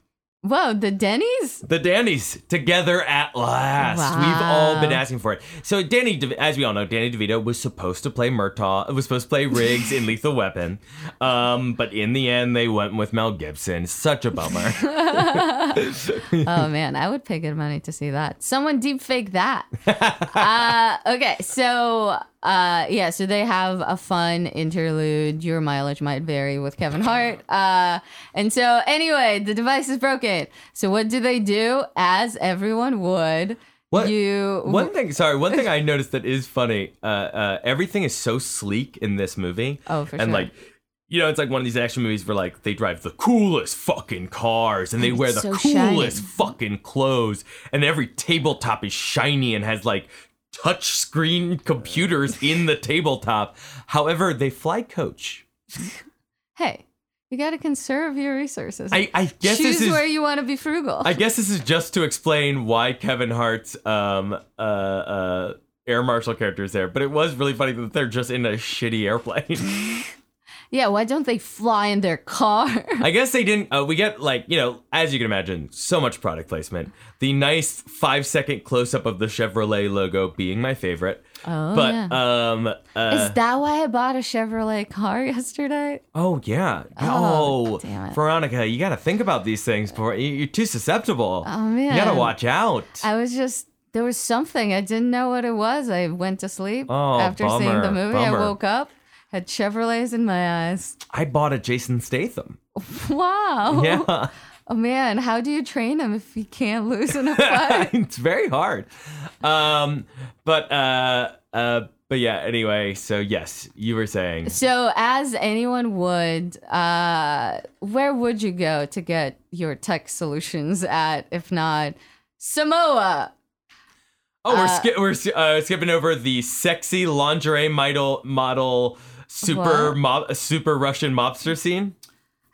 Whoa, the Denny's. The Dannys together at last. We've all been asking for it. So Danny, De- as we all know, Danny DeVito was supposed to play Murtaugh. It was supposed to play Riggs in Lethal Weapon, um, but in the end they went with Mel Gibson. Such a bummer. oh man, I would pay good money to see that. Someone deep fake that. uh, okay, so uh, yeah, so they have a fun interlude. Your mileage might vary with Kevin Hart. Uh, and so anyway, the device is broken. So what do they do? As everyone would. What- You One thing, sorry, one thing I noticed that is funny. Uh, uh, everything is so sleek in this movie. Oh, for and sure. like, you know, it's like one of these action movies where like they drive the coolest fucking cars and they And wear the so shiny. coolest fucking clothes, and every tabletop is shiny and has like touch screen computers in the tabletop. However, they fly coach. hey, you got to conserve your resources. I, I guess Choose this is. where you want to be frugal. I guess this is just to explain why Kevin Hart's um uh uh air marshal character is there, but it was really funny that they're just in a shitty airplane. yeah, why don't they fly in their car? I guess they didn't. Uh, we get like you know, as you can imagine, so much product placement. The nice five second close up of the Chevrolet logo being my favorite. Oh, but yeah. um, uh, Is that why I bought a Chevrolet car yesterday? oh yeah, Oh, oh, damn it. Veronica, you got to think about these things before you- you're too susceptible. Oh man. you got to watch out. I was just there was something I didn't know what it was. I went to sleep Oh, after seeing the movie. bummer. I woke up, had Chevrolets in my eyes. I bought a Jason Statham. Wow. Yeah. Oh man, how do you train him if he can't lose in a fight? it's very hard. Um, but uh, uh, but yeah. Anyway, so yes, you were saying. so, as anyone would, uh, where would you go to get your tech solutions at, if not Samoa? Oh, we're Uh, ski- we're uh, skipping over the sexy lingerie model model super What? mob super Russian mobster scene.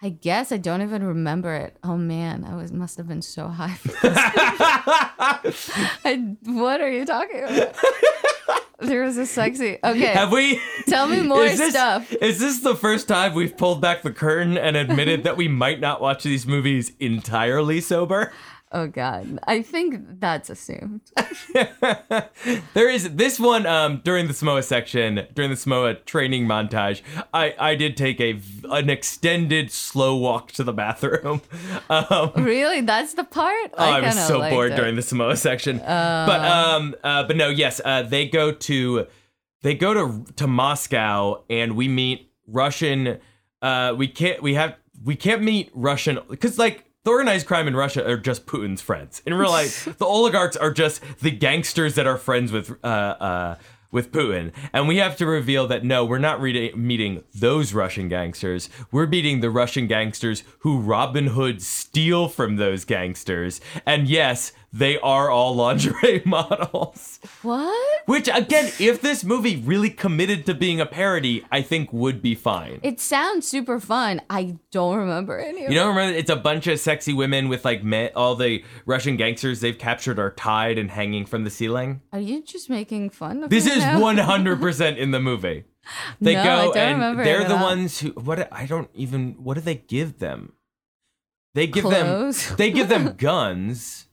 I guess I don't even remember it. Oh man, I was must have been so high. for this. I, what are you talking about? there was a sexy. Okay, Have we? tell me more is this, stuff. Is this the first time we've pulled back the curtain and admitted that we might not watch these movies entirely sober? Oh god, I think that's assumed. there is this one um, during the Samoa section, during the Samoa training montage. I, I did take a an extended slow walk to the bathroom. Um, really, that's the part. oh, I, was kinda so bored it. during the Samoa section. but um, uh, but no, yes, uh, they go to they go to to Moscow and we meet Russian. Uh, we can't we have we can't meet Russian because like. The organized crime in Russia are just Putin's friends. In real life, the oligarchs are just the gangsters that are friends with uh, uh, with Putin. And we have to reveal that no, we're not re- meeting those Russian gangsters. We're meeting the Russian gangsters who Robin Hood steal from those gangsters. And yes, they are all lingerie models. What? Which, again, if this movie really committed to being a parody, I think would be fine. It sounds super fun. I don't remember any You don't remember? It's a bunch of sexy women with like men, all the Russian gangsters they've captured are tied and hanging from the ceiling. Are you just making fun of This is 100% in the movie. They No, go and they're the ones who what I don't even what do they give them? They give Clothes. them they give them guns.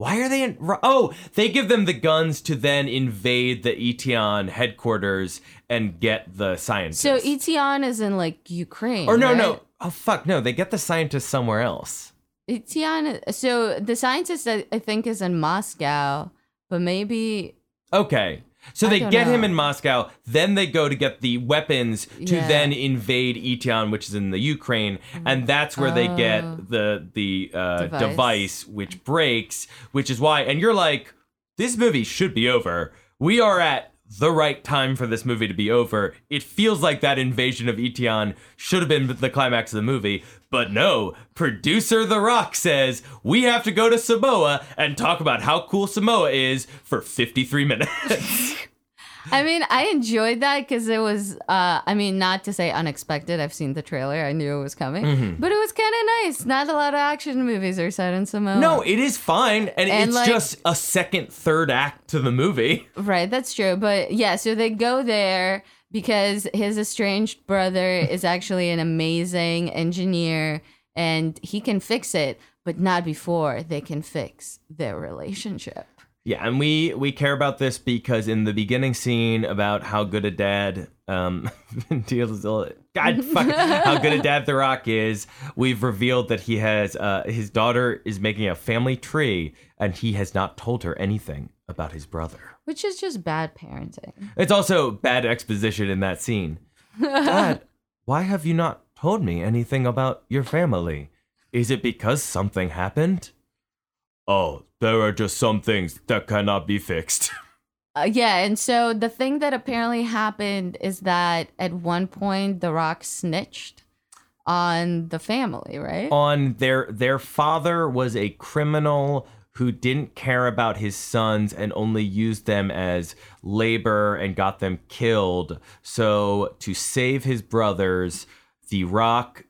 Why are they in Oh, they give them the guns to then invade the Eteon headquarters and get the scientists. So Eteon is in like Ukraine. Or no, right? no. Oh fuck, no, they get the scientists somewhere else. Etion. So the scientist I, I think is in Moscow, but maybe Okay. So I they get him in Moscow, then they go to get the weapons to Yeah. then invade Eteon, which is in the Ukraine, and that's where they Oh. get the the uh, Device. device. which breaks, which is why. And you're like, this movie should be over. We are at the right time for this movie to be over. It feels like that invasion of Eteon should have been the climax of the movie, but no. Producer The Rock says we have to go to Samoa and talk about how cool Samoa is for 53 minutes. I mean, I enjoyed that because it was, uh, I mean, not to say unexpected. I've seen the trailer. I knew it was coming. Mm-hmm. But it was kind of nice. Not a lot of action movies are set in Samoa. no, it is fine, and, And, it's like- just a second, third act to the movie. Right, that's true. But yeah, so they go there because his estranged brother is actually an amazing engineer and he can fix it, but not before they can fix their relationship. Yeah, and we we care about this because in the beginning scene about how good a dad um God fuck how good a dad The Rock is, we've revealed that he has uh his daughter is making a family tree and he has not told her anything about his brother. Which is just bad parenting. It's also bad exposition in that scene. Dad, why have you not told me anything about your family? Is it because something happened? Oh, there are just some things that cannot be fixed. Uh, yeah, and so the thing that apparently happened is that at one point The Rock snitched on the family, right? on their their father was a criminal who didn't care about his sons and only used them as labor and got them killed. So to save his brothers, The Rock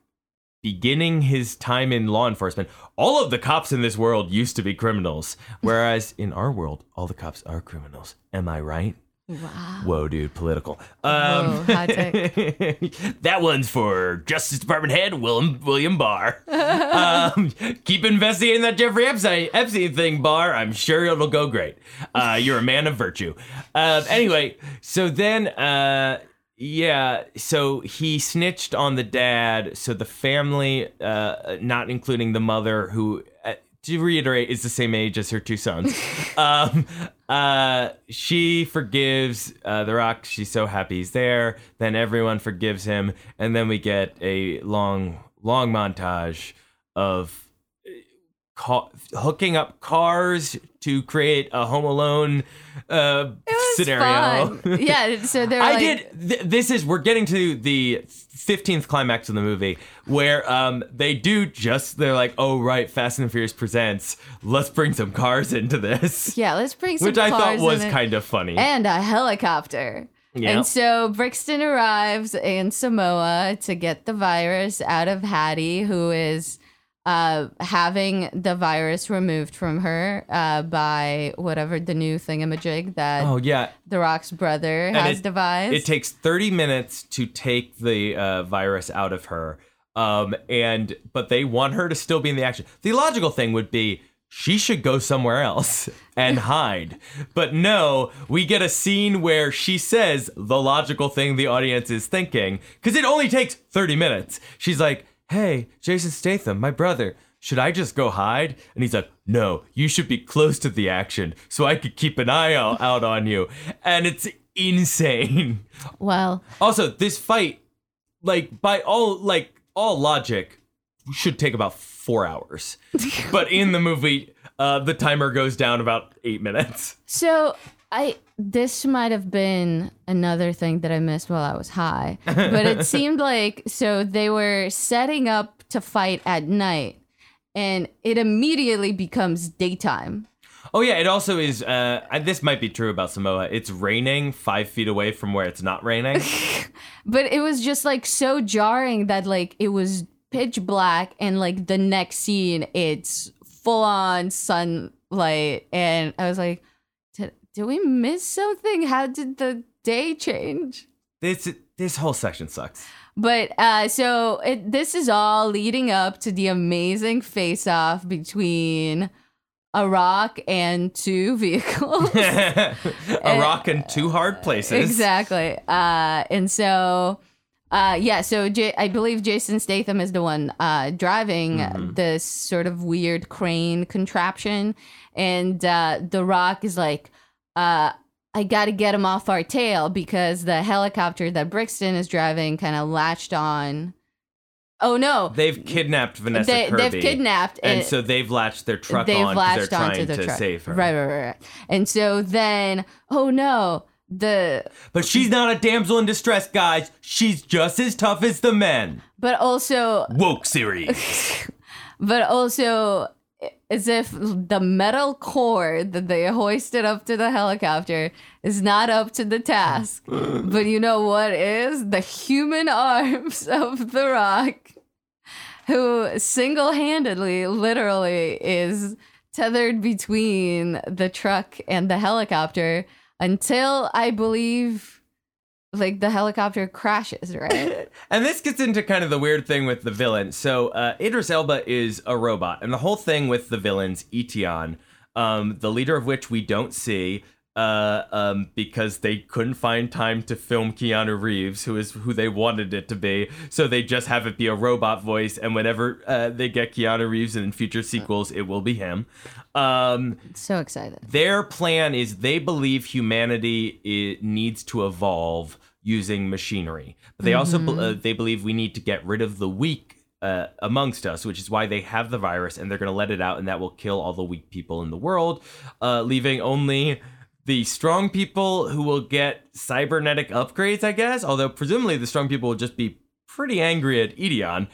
beginning his time in law enforcement, all of the cops in this world used to be criminals, whereas in our world all the cops are criminals. Am I right? Wow. Whoa, dude, political. Whoa, Um, take. that one's for Justice Department head William William Barr. um, keep investigating that Jeffrey Epstein, Epstein thing, Barr. I'm sure it'll go great. Uh, you're a man of virtue. Uh, anyway, so then, uh, yeah, so he snitched on the dad. So the family, uh, not including the mother, who. Uh, to reiterate, is the same age as her two sons. um, uh, she forgives uh, The Rock. She's so happy he's there. Then everyone forgives him, and then we get a long, long montage of ca- hooking up cars to create a Home Alone uh, scenario. fun. yeah, so they're I like, did. Th- this is we're getting to the fifteenth climax of the movie where um they do just they're like oh right Fast and Furious presents let's bring some cars into this Yeah, let's bring some cars. which I thought was kind of funny. and a helicopter. Yeah. And so Brixton arrives in Samoa to get the virus out of Hattie, who is uh, having the virus removed from her uh, by whatever the new thingamajig that oh yeah, The Rock's brother has it- devised. it takes thirty minutes to take the uh, virus out of her. Um and but they want her to still be in the action. The logical thing would be she should go somewhere else and hide. But no, we get a scene where she says the logical thing the audience is thinking because it only takes 30 minutes. She's like, hey, Jason Statham, my brother, should I just go hide? And he's like, no, you should be close to the action so I could keep an eye out, out on you. And it's insane. well, Also, this fight, like by all like all logic, should take about four hours. but in the movie, uh, the timer goes down about eight minutes. So I this might have been another thing that I missed while I was high, but it seemed like so they were setting up to fight at night, and it immediately becomes daytime. Oh yeah, it also is. Uh, this might be true about Samoa. It's raining five feet away from where it's not raining. But it was just like so jarring that like it was pitch black and like the next scene it's full on sunlight and I was like, did, did we miss something? How did the day change? this this whole section sucks. But uh, so it, this is all leading up to the amazing face off between a rock and two vehicles. a rock and two hard places. exactly. Uh, and so, uh, yeah, so J- I believe Jason Statham is the one uh, driving Mm-hmm. this sort of weird crane contraption. And uh, The Rock is like, uh, I got to get him off our tail because the helicopter that Brixton is driving kind of latched on. Oh no. They've kidnapped Vanessa They, Kirby. they've kidnapped and so they've latched their truck they've on because they're latched trying onto the to truck. save her. Right, right, right, right. And so then, oh no, the But she's not a damsel in distress, guys. She's just as tough as the men. but also Woke series. but also as if the metal cord that they hoisted up to the helicopter is not up to the task. but you know what is? The human arms of The Rock, who single handedly, literally, is tethered between the truck and the helicopter until I believe like the helicopter crashes, right? And this gets into kind of the weird thing with the villain. So uh, Idris Elba is a robot, and the whole thing with the villains, Eteon, um, the leader of which we don't see, uh, um, because they couldn't find time to film Keanu Reeves, who is who they wanted it to be. So they just have it be a robot voice, and whenever uh, they get Keanu Reeves in future sequels, it will be him. Um, so excited. their plan is they believe humanity needs to evolve using machinery but they also uh, they believe we need to get rid of the weak uh, amongst us which is why they have the virus and they're going to let it out and that will kill all the weak people in the world uh, leaving only the strong people who will get cybernetic upgrades i guess although presumably the strong people will just be pretty angry at Eteon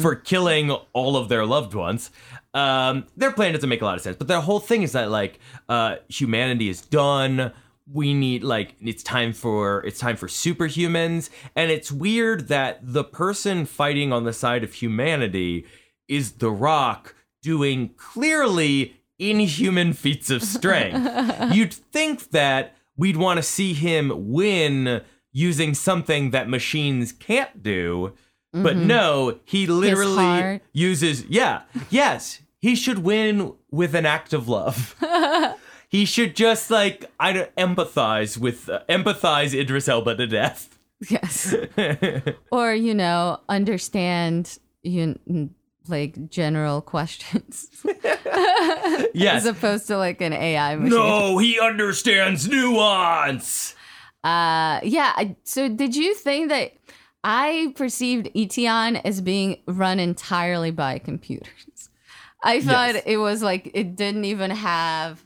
for killing all of their loved ones. Um, their plan doesn't make a lot of sense, but their whole thing is that like uh, humanity is done. We need like it's time for it's time for superhumans, and it's weird that the person fighting on the side of humanity is the Rock doing clearly inhuman feats of strength. You'd think that we'd want to see him win using something that machines can't do. But no, he literally uses yeah. Yes, he should win with an act of love. he should just like I don't empathize with uh, empathize Idris Elba to death. Yes. or, you know, understand you like general questions yes. as opposed to like an AI machine. No, he understands nuance. Uh yeah, so did you think that I perceived Eteon as being run entirely by computers? I thought Yes. it was like it didn't even have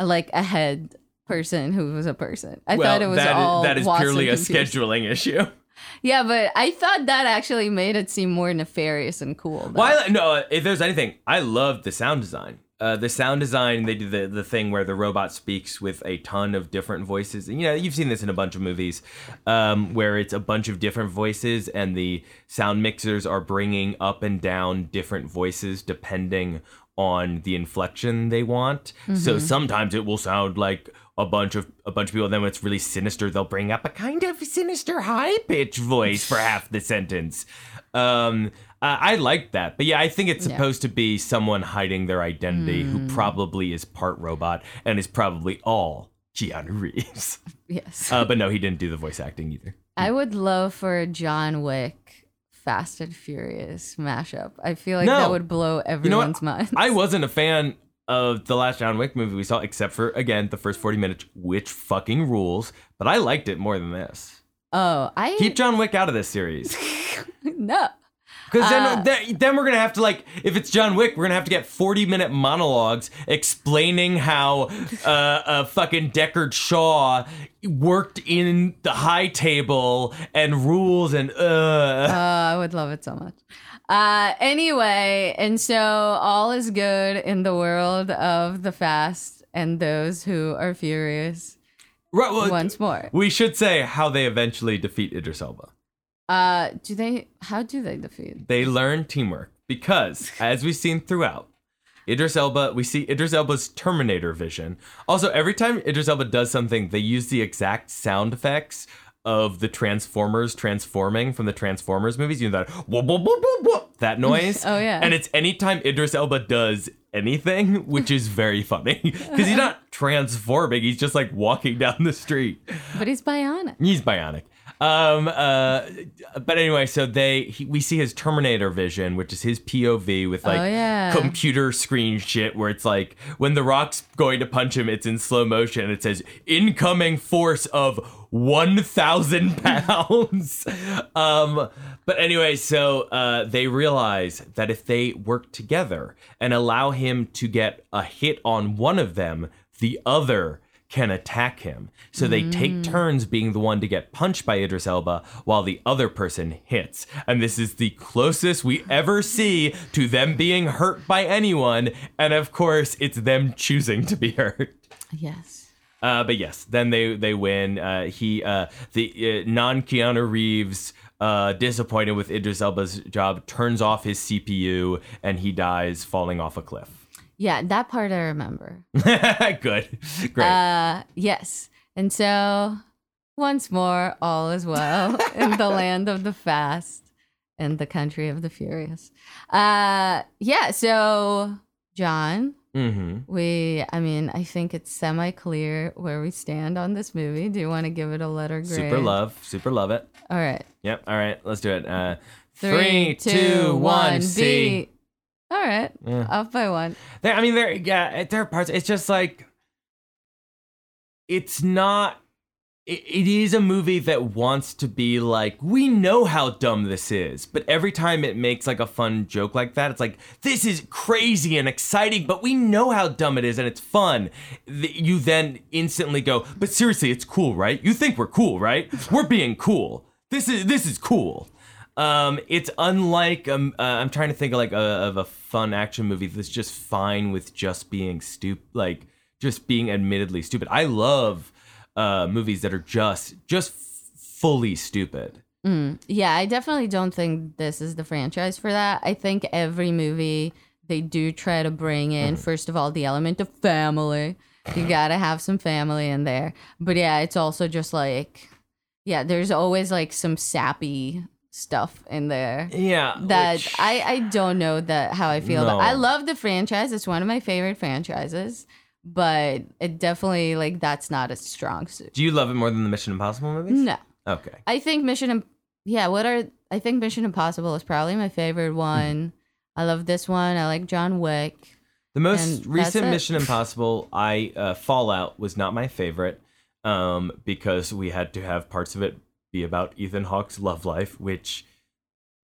like a head person who was a person. I well, thought it was that is- all that is Watson purely a computers. scheduling issue. Yeah, but I thought that actually made it seem more nefarious and cool. though. Why? No, if there's anything, I loved the sound design. Uh, the sound design, they do the, the thing where the robot speaks with a ton of different voices. And, you know, you've seen this in a bunch of movies um, where it's a bunch of different voices and the sound mixers are bringing up and down different voices depending on the inflection they want. So sometimes it will sound like a bunch of a bunch of people. Then when it's really sinister, they'll bring up a kind of sinister high pitched voice for half the sentence. Um, I, I like that, but yeah, I think it's Yeah. supposed to be someone hiding their identity who probably is part robot and is probably all Keanu Reeves. yes. Uh, but no, he didn't do the voice acting either. I would love for a John Wick Fast and Furious mashup. I feel like No. that would blow You know everyone's mind. I wasn't a fan of the last John Wick movie we saw, except for again the first forty minutes, which fucking rules. But I liked it more than this. oh, I Keep John Wick out of this series. no. Because then, Uh, th- then we're gonna have to like, if it's John Wick, we're gonna have to get forty minute monologues explaining how uh, uh, fucking Deckard Shaw worked in the high table and rules and uh. Oh, I would love it so much. Uh, anyway, and so all is good in the world of the fast and those who are furious Right, well, once more. we should say how they eventually defeat Idris Elba. Uh, do they? How do they defeat? They learn teamwork because, as we've seen throughout, Idris Elba, we see Idris Elba's Terminator vision. Also, every time Idris Elba does something, they use the exact sound effects of the Transformers transforming from the Transformers movies. You know that whoop, whoop, whoop, whoop, whoop, that noise. Oh, yeah. And it's anytime Idris Elba does anything, which is very funny because he's not transforming; he's just like walking down the street. But he's bionic. He's bionic. Um. Uh. But anyway, so they he, we see his Terminator vision, which is his POV with like Oh, yeah. computer screen shit, where it's like when the Rock's going to punch him, it's in slow motion, and it says incoming force of one thousand pounds. um. But anyway, so uh, they realize that if they work together and allow him to get a hit on one of them, the other can attack him. So they take turns being the one to get punched by Idris Elba while the other person hits. And this is the closest we ever see to them being hurt by anyone. And of course, it's them choosing to be hurt. Yes. Uh, but yes, then they they win. Uh, he uh, the uh, non Keanu Reeves. Uh, disappointed with Idris Elba's job, turns off his CPU and he dies falling off a cliff. Yeah, that part I remember. Good, great. Uh, yes. And so once more, all is well in the land of the fast and the country of the furious. Uh, yeah. So John, hmm we, I mean, I think it's semi clear where we stand on this movie. Do you want to give it a letter grade? Super love, super love it. All right. Yep. All right, let's do it. Uh, Three, two, one, C. B. All right. Yeah. Off by one. There, I mean, there. Yeah, there are parts. It's just like it's not. It, it is a movie that wants to be like we know how dumb this is, but every time it makes like a fun joke like that, it's like this is crazy and exciting, but we know how dumb it is and it's fun. Th- You then instantly go, but seriously, it's cool, right? You think we're cool, right? We're being cool. This is this is cool. Um, it's unlike um, uh, I'm trying to think of like a, of a fun action movie that's just fine with just being stupid, like just being admittedly stupid. I love uh, movies that are just just fully stupid. Yeah, I definitely don't think this is the franchise for that. I think every movie they do try to bring in, Mm-hmm. first of all, the element of family. You gotta have some family in there. But yeah, it's also just like, yeah, there's always like some sappy stuff in there Yeah, that which- I, I don't know that how I feel about. No. I love the franchise. It's one of my favorite franchises, but it definitely like that's not a strong suit. do you love it more than the Mission Impossible movies? No. Okay. I think Mission. Im- Yeah, what are I think Mission Impossible is probably my favorite Hmm. one. I love this one. I like John Wick. The most recent. Mission Impossible, I uh, Fallout was not my favorite um, because we had to have parts of it be about Ethan Hawke's love life, which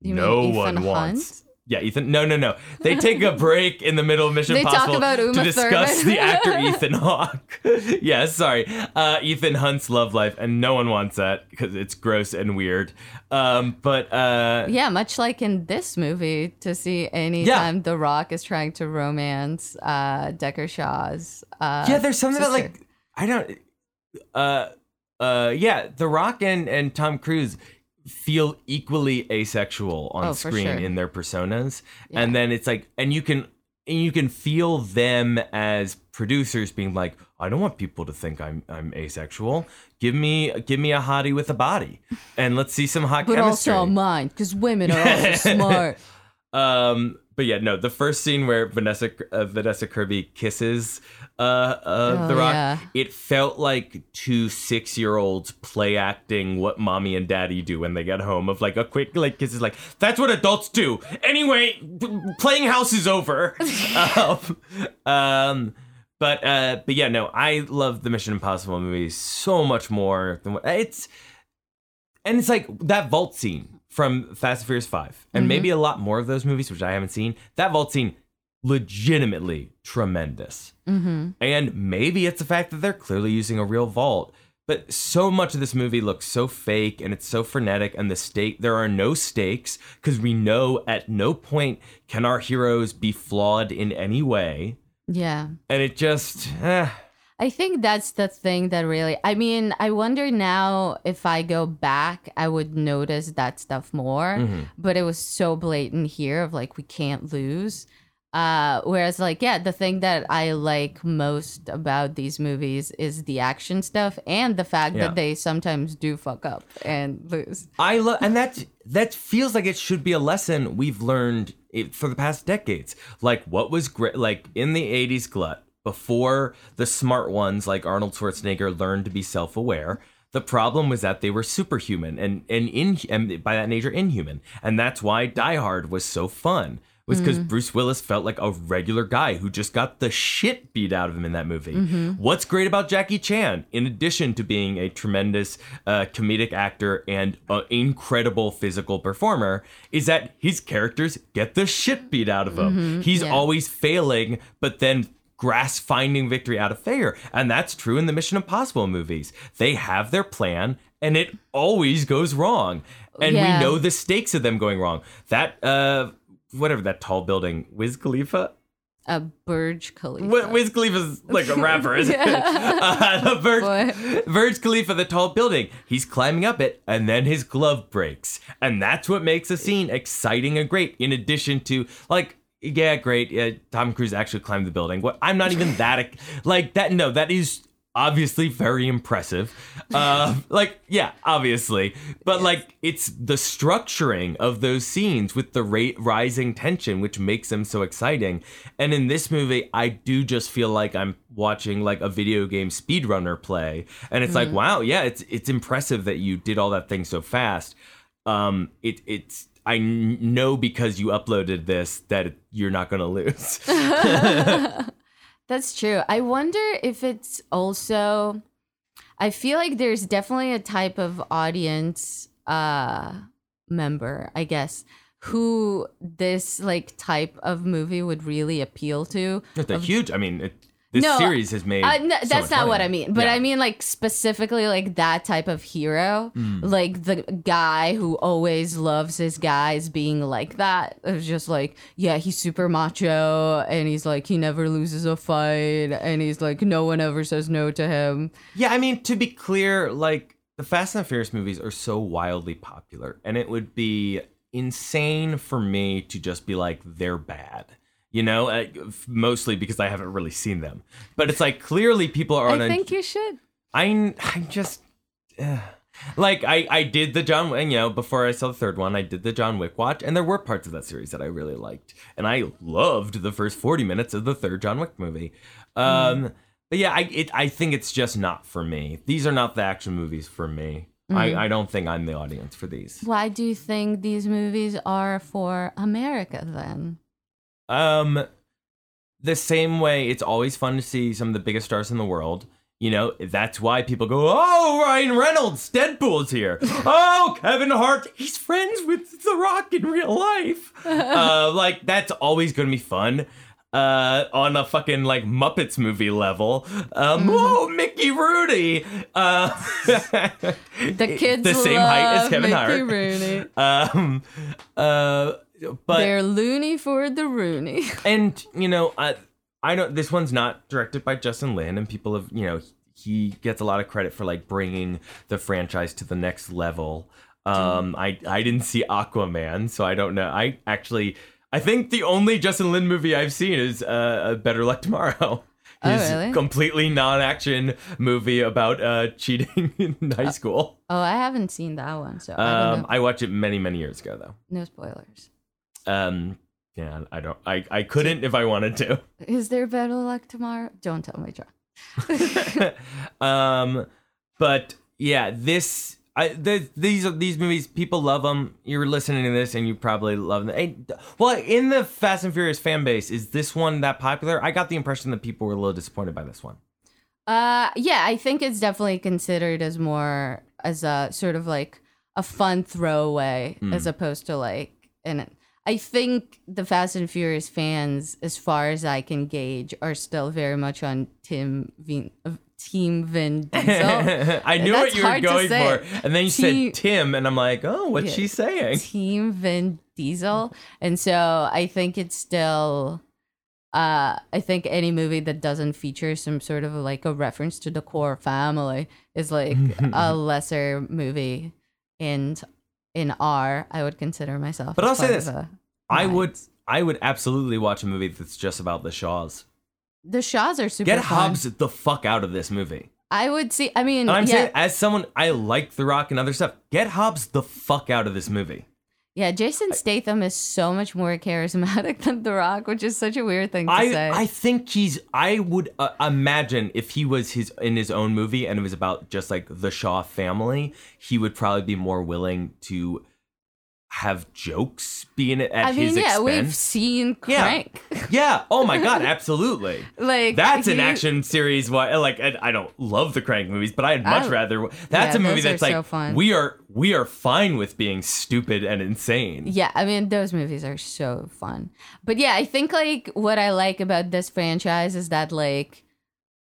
You no one Hunt? wants. Yeah, Ethan. No, no, no. They take a break in the middle of Mission They about to discuss Thurman. the actor Ethan Hawke. yeah, sorry, uh, Ethan Hunt's love life, and no one wants that because it's gross and weird. Um, but uh, Yeah, much like in this movie, to see anytime The Rock is trying to romance uh, Decker Shaw's. Uh, yeah, there's something sister. like I don't. Uh, yeah, The Rock and and Tom Cruise feel equally asexual on Oh, screen sure. in their personas, and then it's like, and you can and you can feel them as producers being like, I don't want people to think I'm I'm asexual. Give me give me a hottie with a body, and let's see some hot but chemistry. also mine, because women are also smart. Um, but yeah, no, the first scene where Vanessa uh, Vanessa Kirby kisses uh, uh Oh, The Rock, yeah. it felt like two six year olds play acting what mommy and daddy do when they get home of like a quick like kiss is like that's what adults do. Anyway, p- playing house is over. um, um, but uh, but yeah, no, I love the Mission Impossible movies so much more than what it's and it's like that vault scene from Fast and Furious 5, and maybe a lot more of those movies, which I haven't seen, that vault scene legitimately tremendous. And maybe it's the fact that they're clearly using a real vault. But so much of this movie looks so fake and it's so frenetic, and the stake there are no stakes because we know at no point can our heroes be flawed in any way. Yeah. And it just eh. I think that's the thing that really I mean, I wonder now if I go back, I would notice that stuff more. Mm-hmm. But it was so blatant here of like we can't lose. Uh whereas like yeah, the thing that I like most about these movies is the action stuff and the fact Yeah. that they sometimes do fuck up and lose. I love, and that that feels like it should be a lesson we've learned for the past decades. Like what was great, like in the '80s glut, before the smart ones like Arnold Schwarzenegger learned to be self-aware. The problem was that they were superhuman and and in and by that nature inhuman, and that's why Die Hard was so fun. Was because mm-hmm. Bruce Willis felt like a regular guy who just got the shit beat out of him in that movie. Mm-hmm. What's great about Jackie Chan, in addition to being a tremendous uh, comedic actor and an incredible physical performer, is that his characters get the shit beat out of him. Mm-hmm. He's yeah. always failing, but then grasp finding victory out of failure. And that's true in the Mission Impossible movies. They have their plan and it always goes wrong. And Yeah. we know the stakes of them going wrong. That uh whatever that tall building, Wiz Khalifa? A Burj Khalifa. Wi- Wiz Khalifa's like a rapper, isn't it? Uh, the Burj, Burj Khalifa, the tall building. He's climbing up it, and then his glove breaks, and that's what makes a scene exciting and great. In addition to like. Yeah, great. Yeah, Tom Cruise actually climbed the building. What? I'm not even that like that. No, that is obviously very impressive. Uh, like, yeah, obviously, but like it's the structuring of those scenes with the rate rising tension, which makes them so exciting. And in this movie, I do just feel like I'm watching like a video game speedrunner play, and it's like, wow, yeah, it's it's impressive that you did all that thing so fast. Um, it it's. I know because you uploaded this that you're not going to lose. That's true. I wonder if it's also I feel like there's definitely a type of audience uh member, I guess, who this like type of movie would really appeal to. It's a huge. I mean, it, this No, series has made. Uh, no, so that's not what. I mean. But Yeah. I mean like specifically like that type of hero, Hmm. like the guy who always loves his guys being like that. It's just like, yeah, he's super macho and he's like he never loses a fight and he's like no one ever says no to him. Yeah, I mean, to be clear, like the Fast and the Furious movies are so wildly popular, and it would be insane for me to just be like they're bad. You know, uh, f- mostly because I haven't really seen them. But it's like clearly people are on I a. think you should. I I'm just uh, like I I did the John Wick, you know, before I saw the third one, I did the John Wick watch, and there were parts of that series that I really liked, and I loved the first forty minutes of the third John Wick movie. Um, but yeah, I it, I think it's just not for me. These are not the action movies for me. I, I don't think I'm the audience for these. Why do you think these movies are for America then? Um, the same way it's always fun to see some of the biggest stars in the world. You know, that's why people go, oh, Ryan Reynolds, Deadpool's here. oh, Kevin Hart, he's friends with The Rock in real life. uh, like, that's always going to be fun. Uh, on a fucking like Muppets movie level. Um, oh, Mickey Rooney. Uh, The kids the same height as Kevin Mickey Hart. Rooney. Um, uh, but They're loony for the Rooney. and you know I I know this one's not directed by Justin Lin and people have you know he gets a lot of credit for like bringing the franchise to the next level. Um I I didn't see Aquaman so I don't know. I actually I think the only Justin Lin movie I've seen is uh, a Better Luck Tomorrow. Oh, His really? completely non-action movie about uh, cheating in high school. Oh, I haven't seen that one, so I don't Um, know. I watched it many, many years ago, though. no spoilers. Um, yeah, I don't. I, I couldn't if I wanted to. Is there better luck tomorrow? Don't tell me, John. um, but yeah, this I the, these these movies. People love them. You're listening to this, and you probably love them. Well, in the Fast and Furious fan base, is this one that popular? I got the impression that people were a little disappointed by this one. Uh, yeah, I think it's definitely considered as more as a sort of like a fun throwaway Mm. as opposed to like and I think the Fast and Furious fans, as far as I can gauge, are still very much on Tim Vin, uh, Team Vin Diesel. I knew That's what you were going for, and then you Te- said Tim, and I'm like, oh, what's Yeah. she saying? Team Vin Diesel. And so I think it's still uh I think any movie that doesn't feature some sort of like a reference to the core family is like a lesser movie and in R I would consider myself. But I'll say this. I would, I would absolutely watch a movie that's just about the Shaws. the Shaws are super Get fun. Hobbs the fuck out of this movie. I would see I mean And I'm yeah, saying, as someone I like The Rock and other stuff, get Hobbs the fuck out of this movie. Yeah, Jason Statham is so much more charismatic than The Rock, which is such a weird thing to I say. I think he's. I would uh, imagine if he was his in his own movie and it was about just like the Shaw family, he would probably be more willing to have jokes being at I mean, his yeah, we've expense. seen Yeah. Crank. Yeah. Oh my god. Absolutely. like That's an action series. Why? Like, I don't love the Crank movies, but I'd much I- rather. That's Yeah, a movie that's so like fun. we are we are fine with being stupid and insane. Yeah, I mean those movies are so fun. But yeah, I think like what I like about this franchise is that like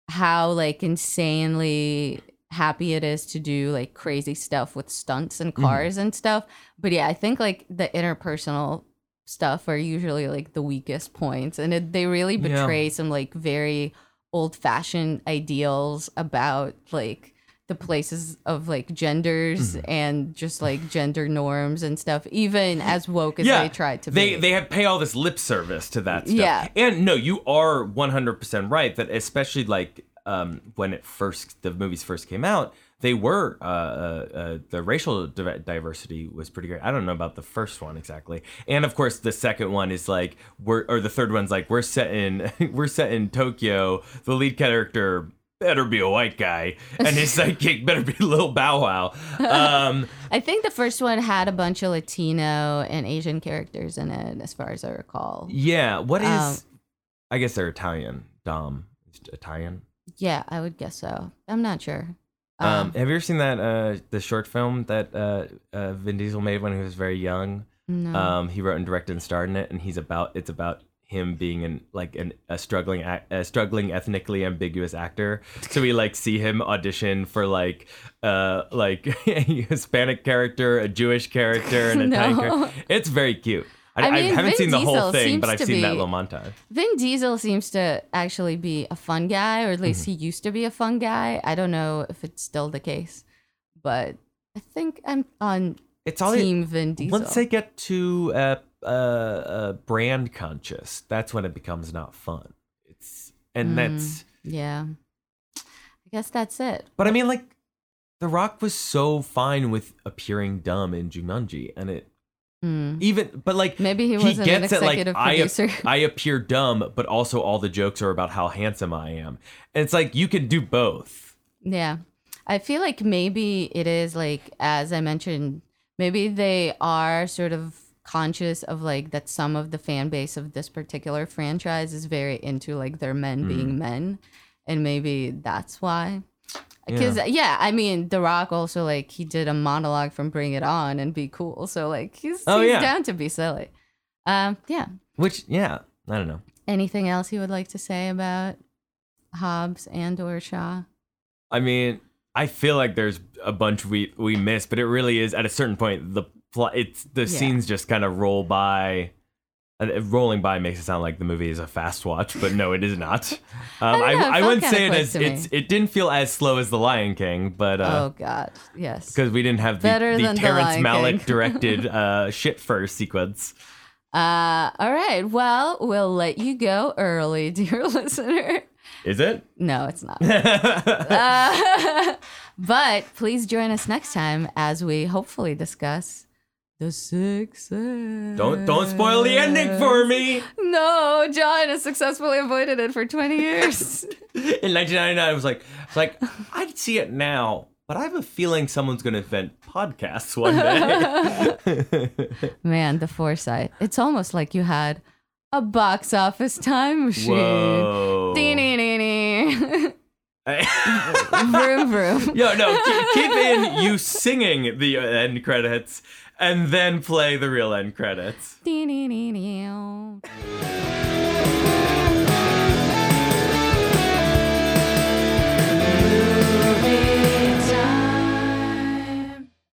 how like insanely happy it is to do like crazy stuff with stunts and Mm-hmm. cars and stuff. But yeah, I think like the interpersonal stuff are usually like the weakest points and it, they really Yeah. betray some like very old-fashioned ideals about like the places of like genders Mm-hmm. and just like gender norms and stuff even as woke as yeah, they try to they be they have pay all this lip service to that stuff. Yeah. and no, you are one hundred percent right that especially like um, when it first the movies first came out, they were uh, uh, uh, the racial di- diversity was pretty great. I don't know about the first one exactly, and of course the second one is like we're or the third one's like we're set in we're set in Tokyo. The lead character better be a white guy, and his sidekick better be Lil Bow Wow. Um, i think the first one had a bunch of latino and asian characters in it as far as i recall Yeah, what is? Um, I guess they're Italian. Dom, is Italian. yeah i would guess so i'm not sure Um, have you ever seen that uh, the short film that uh, uh, Vin Diesel made when he was very young? no. Um, he wrote and directed and starred in it, and he's about it's about him being an like an, a struggling a struggling ethnically ambiguous actor. So we like see him audition for like uh like a Hispanic character, a Jewish character, and a No. character. It's very cute. I, I I, haven't Vin seen the whole thing, but I've seen that be- little montage. Vin Diesel seems to actually be a fun guy, or at least Mm-hmm. he used to be a fun guy. I don't know if it's still the case, but I think I'm on It's all Team Vin Diesel. Once they get to uh, uh, uh, brand conscious, that's when it becomes not fun. It's and Mm. that's. yeah, I guess that's it. But I mean, like, The Rock was so fine with appearing dumb in Jumanji, and it Mm. even. But like, Maybe he wasn't an gets it, like, I. I appear dumb, but also all the jokes are about how handsome I am, and it's like you can do both. Yeah. I feel like maybe it is like as I mentioned, maybe they are sort of conscious of like that some of the fan base of this particular franchise is very into like their men being men and maybe that's why. Cuz yeah. I mean, The Rock also like he did a monologue from Bring It On and Be Cool. So like he's, Oh, he's yeah. down to be silly. Um yeah. Which, yeah, I don't know. Anything else you would like to say about Hobbs and or Shaw? I mean, I feel like there's a bunch we we miss, but it really is at a certain point the plot. It's the scenes just kind of roll by. Rolling by makes it sound like the movie is a fast watch, but no, it is not. Um, I, know, it I, wouldn't say it as it's. It didn't feel as slow as The Lion King, but oh uh, god. Yes. because we didn't have the, Better the Terrence Malick directed uh, shit first sequence. Uh, all right. Well, we'll let you go early, dear listener. Is it? No, it's not. Uh, but please join us next time as we hopefully discuss the six. don't don't spoil the ending for me. No, John has successfully avoided it for 20 years. In 1999, I was like, I was like, I'd see it now, but I have a feeling someone's going to invent podcasts one day. Man, the foresight. It's almost like you had a box office time machine. Whoa. Vroom vroom. Yo, no, keep, keep in you singing the end credits and then play the real end credits.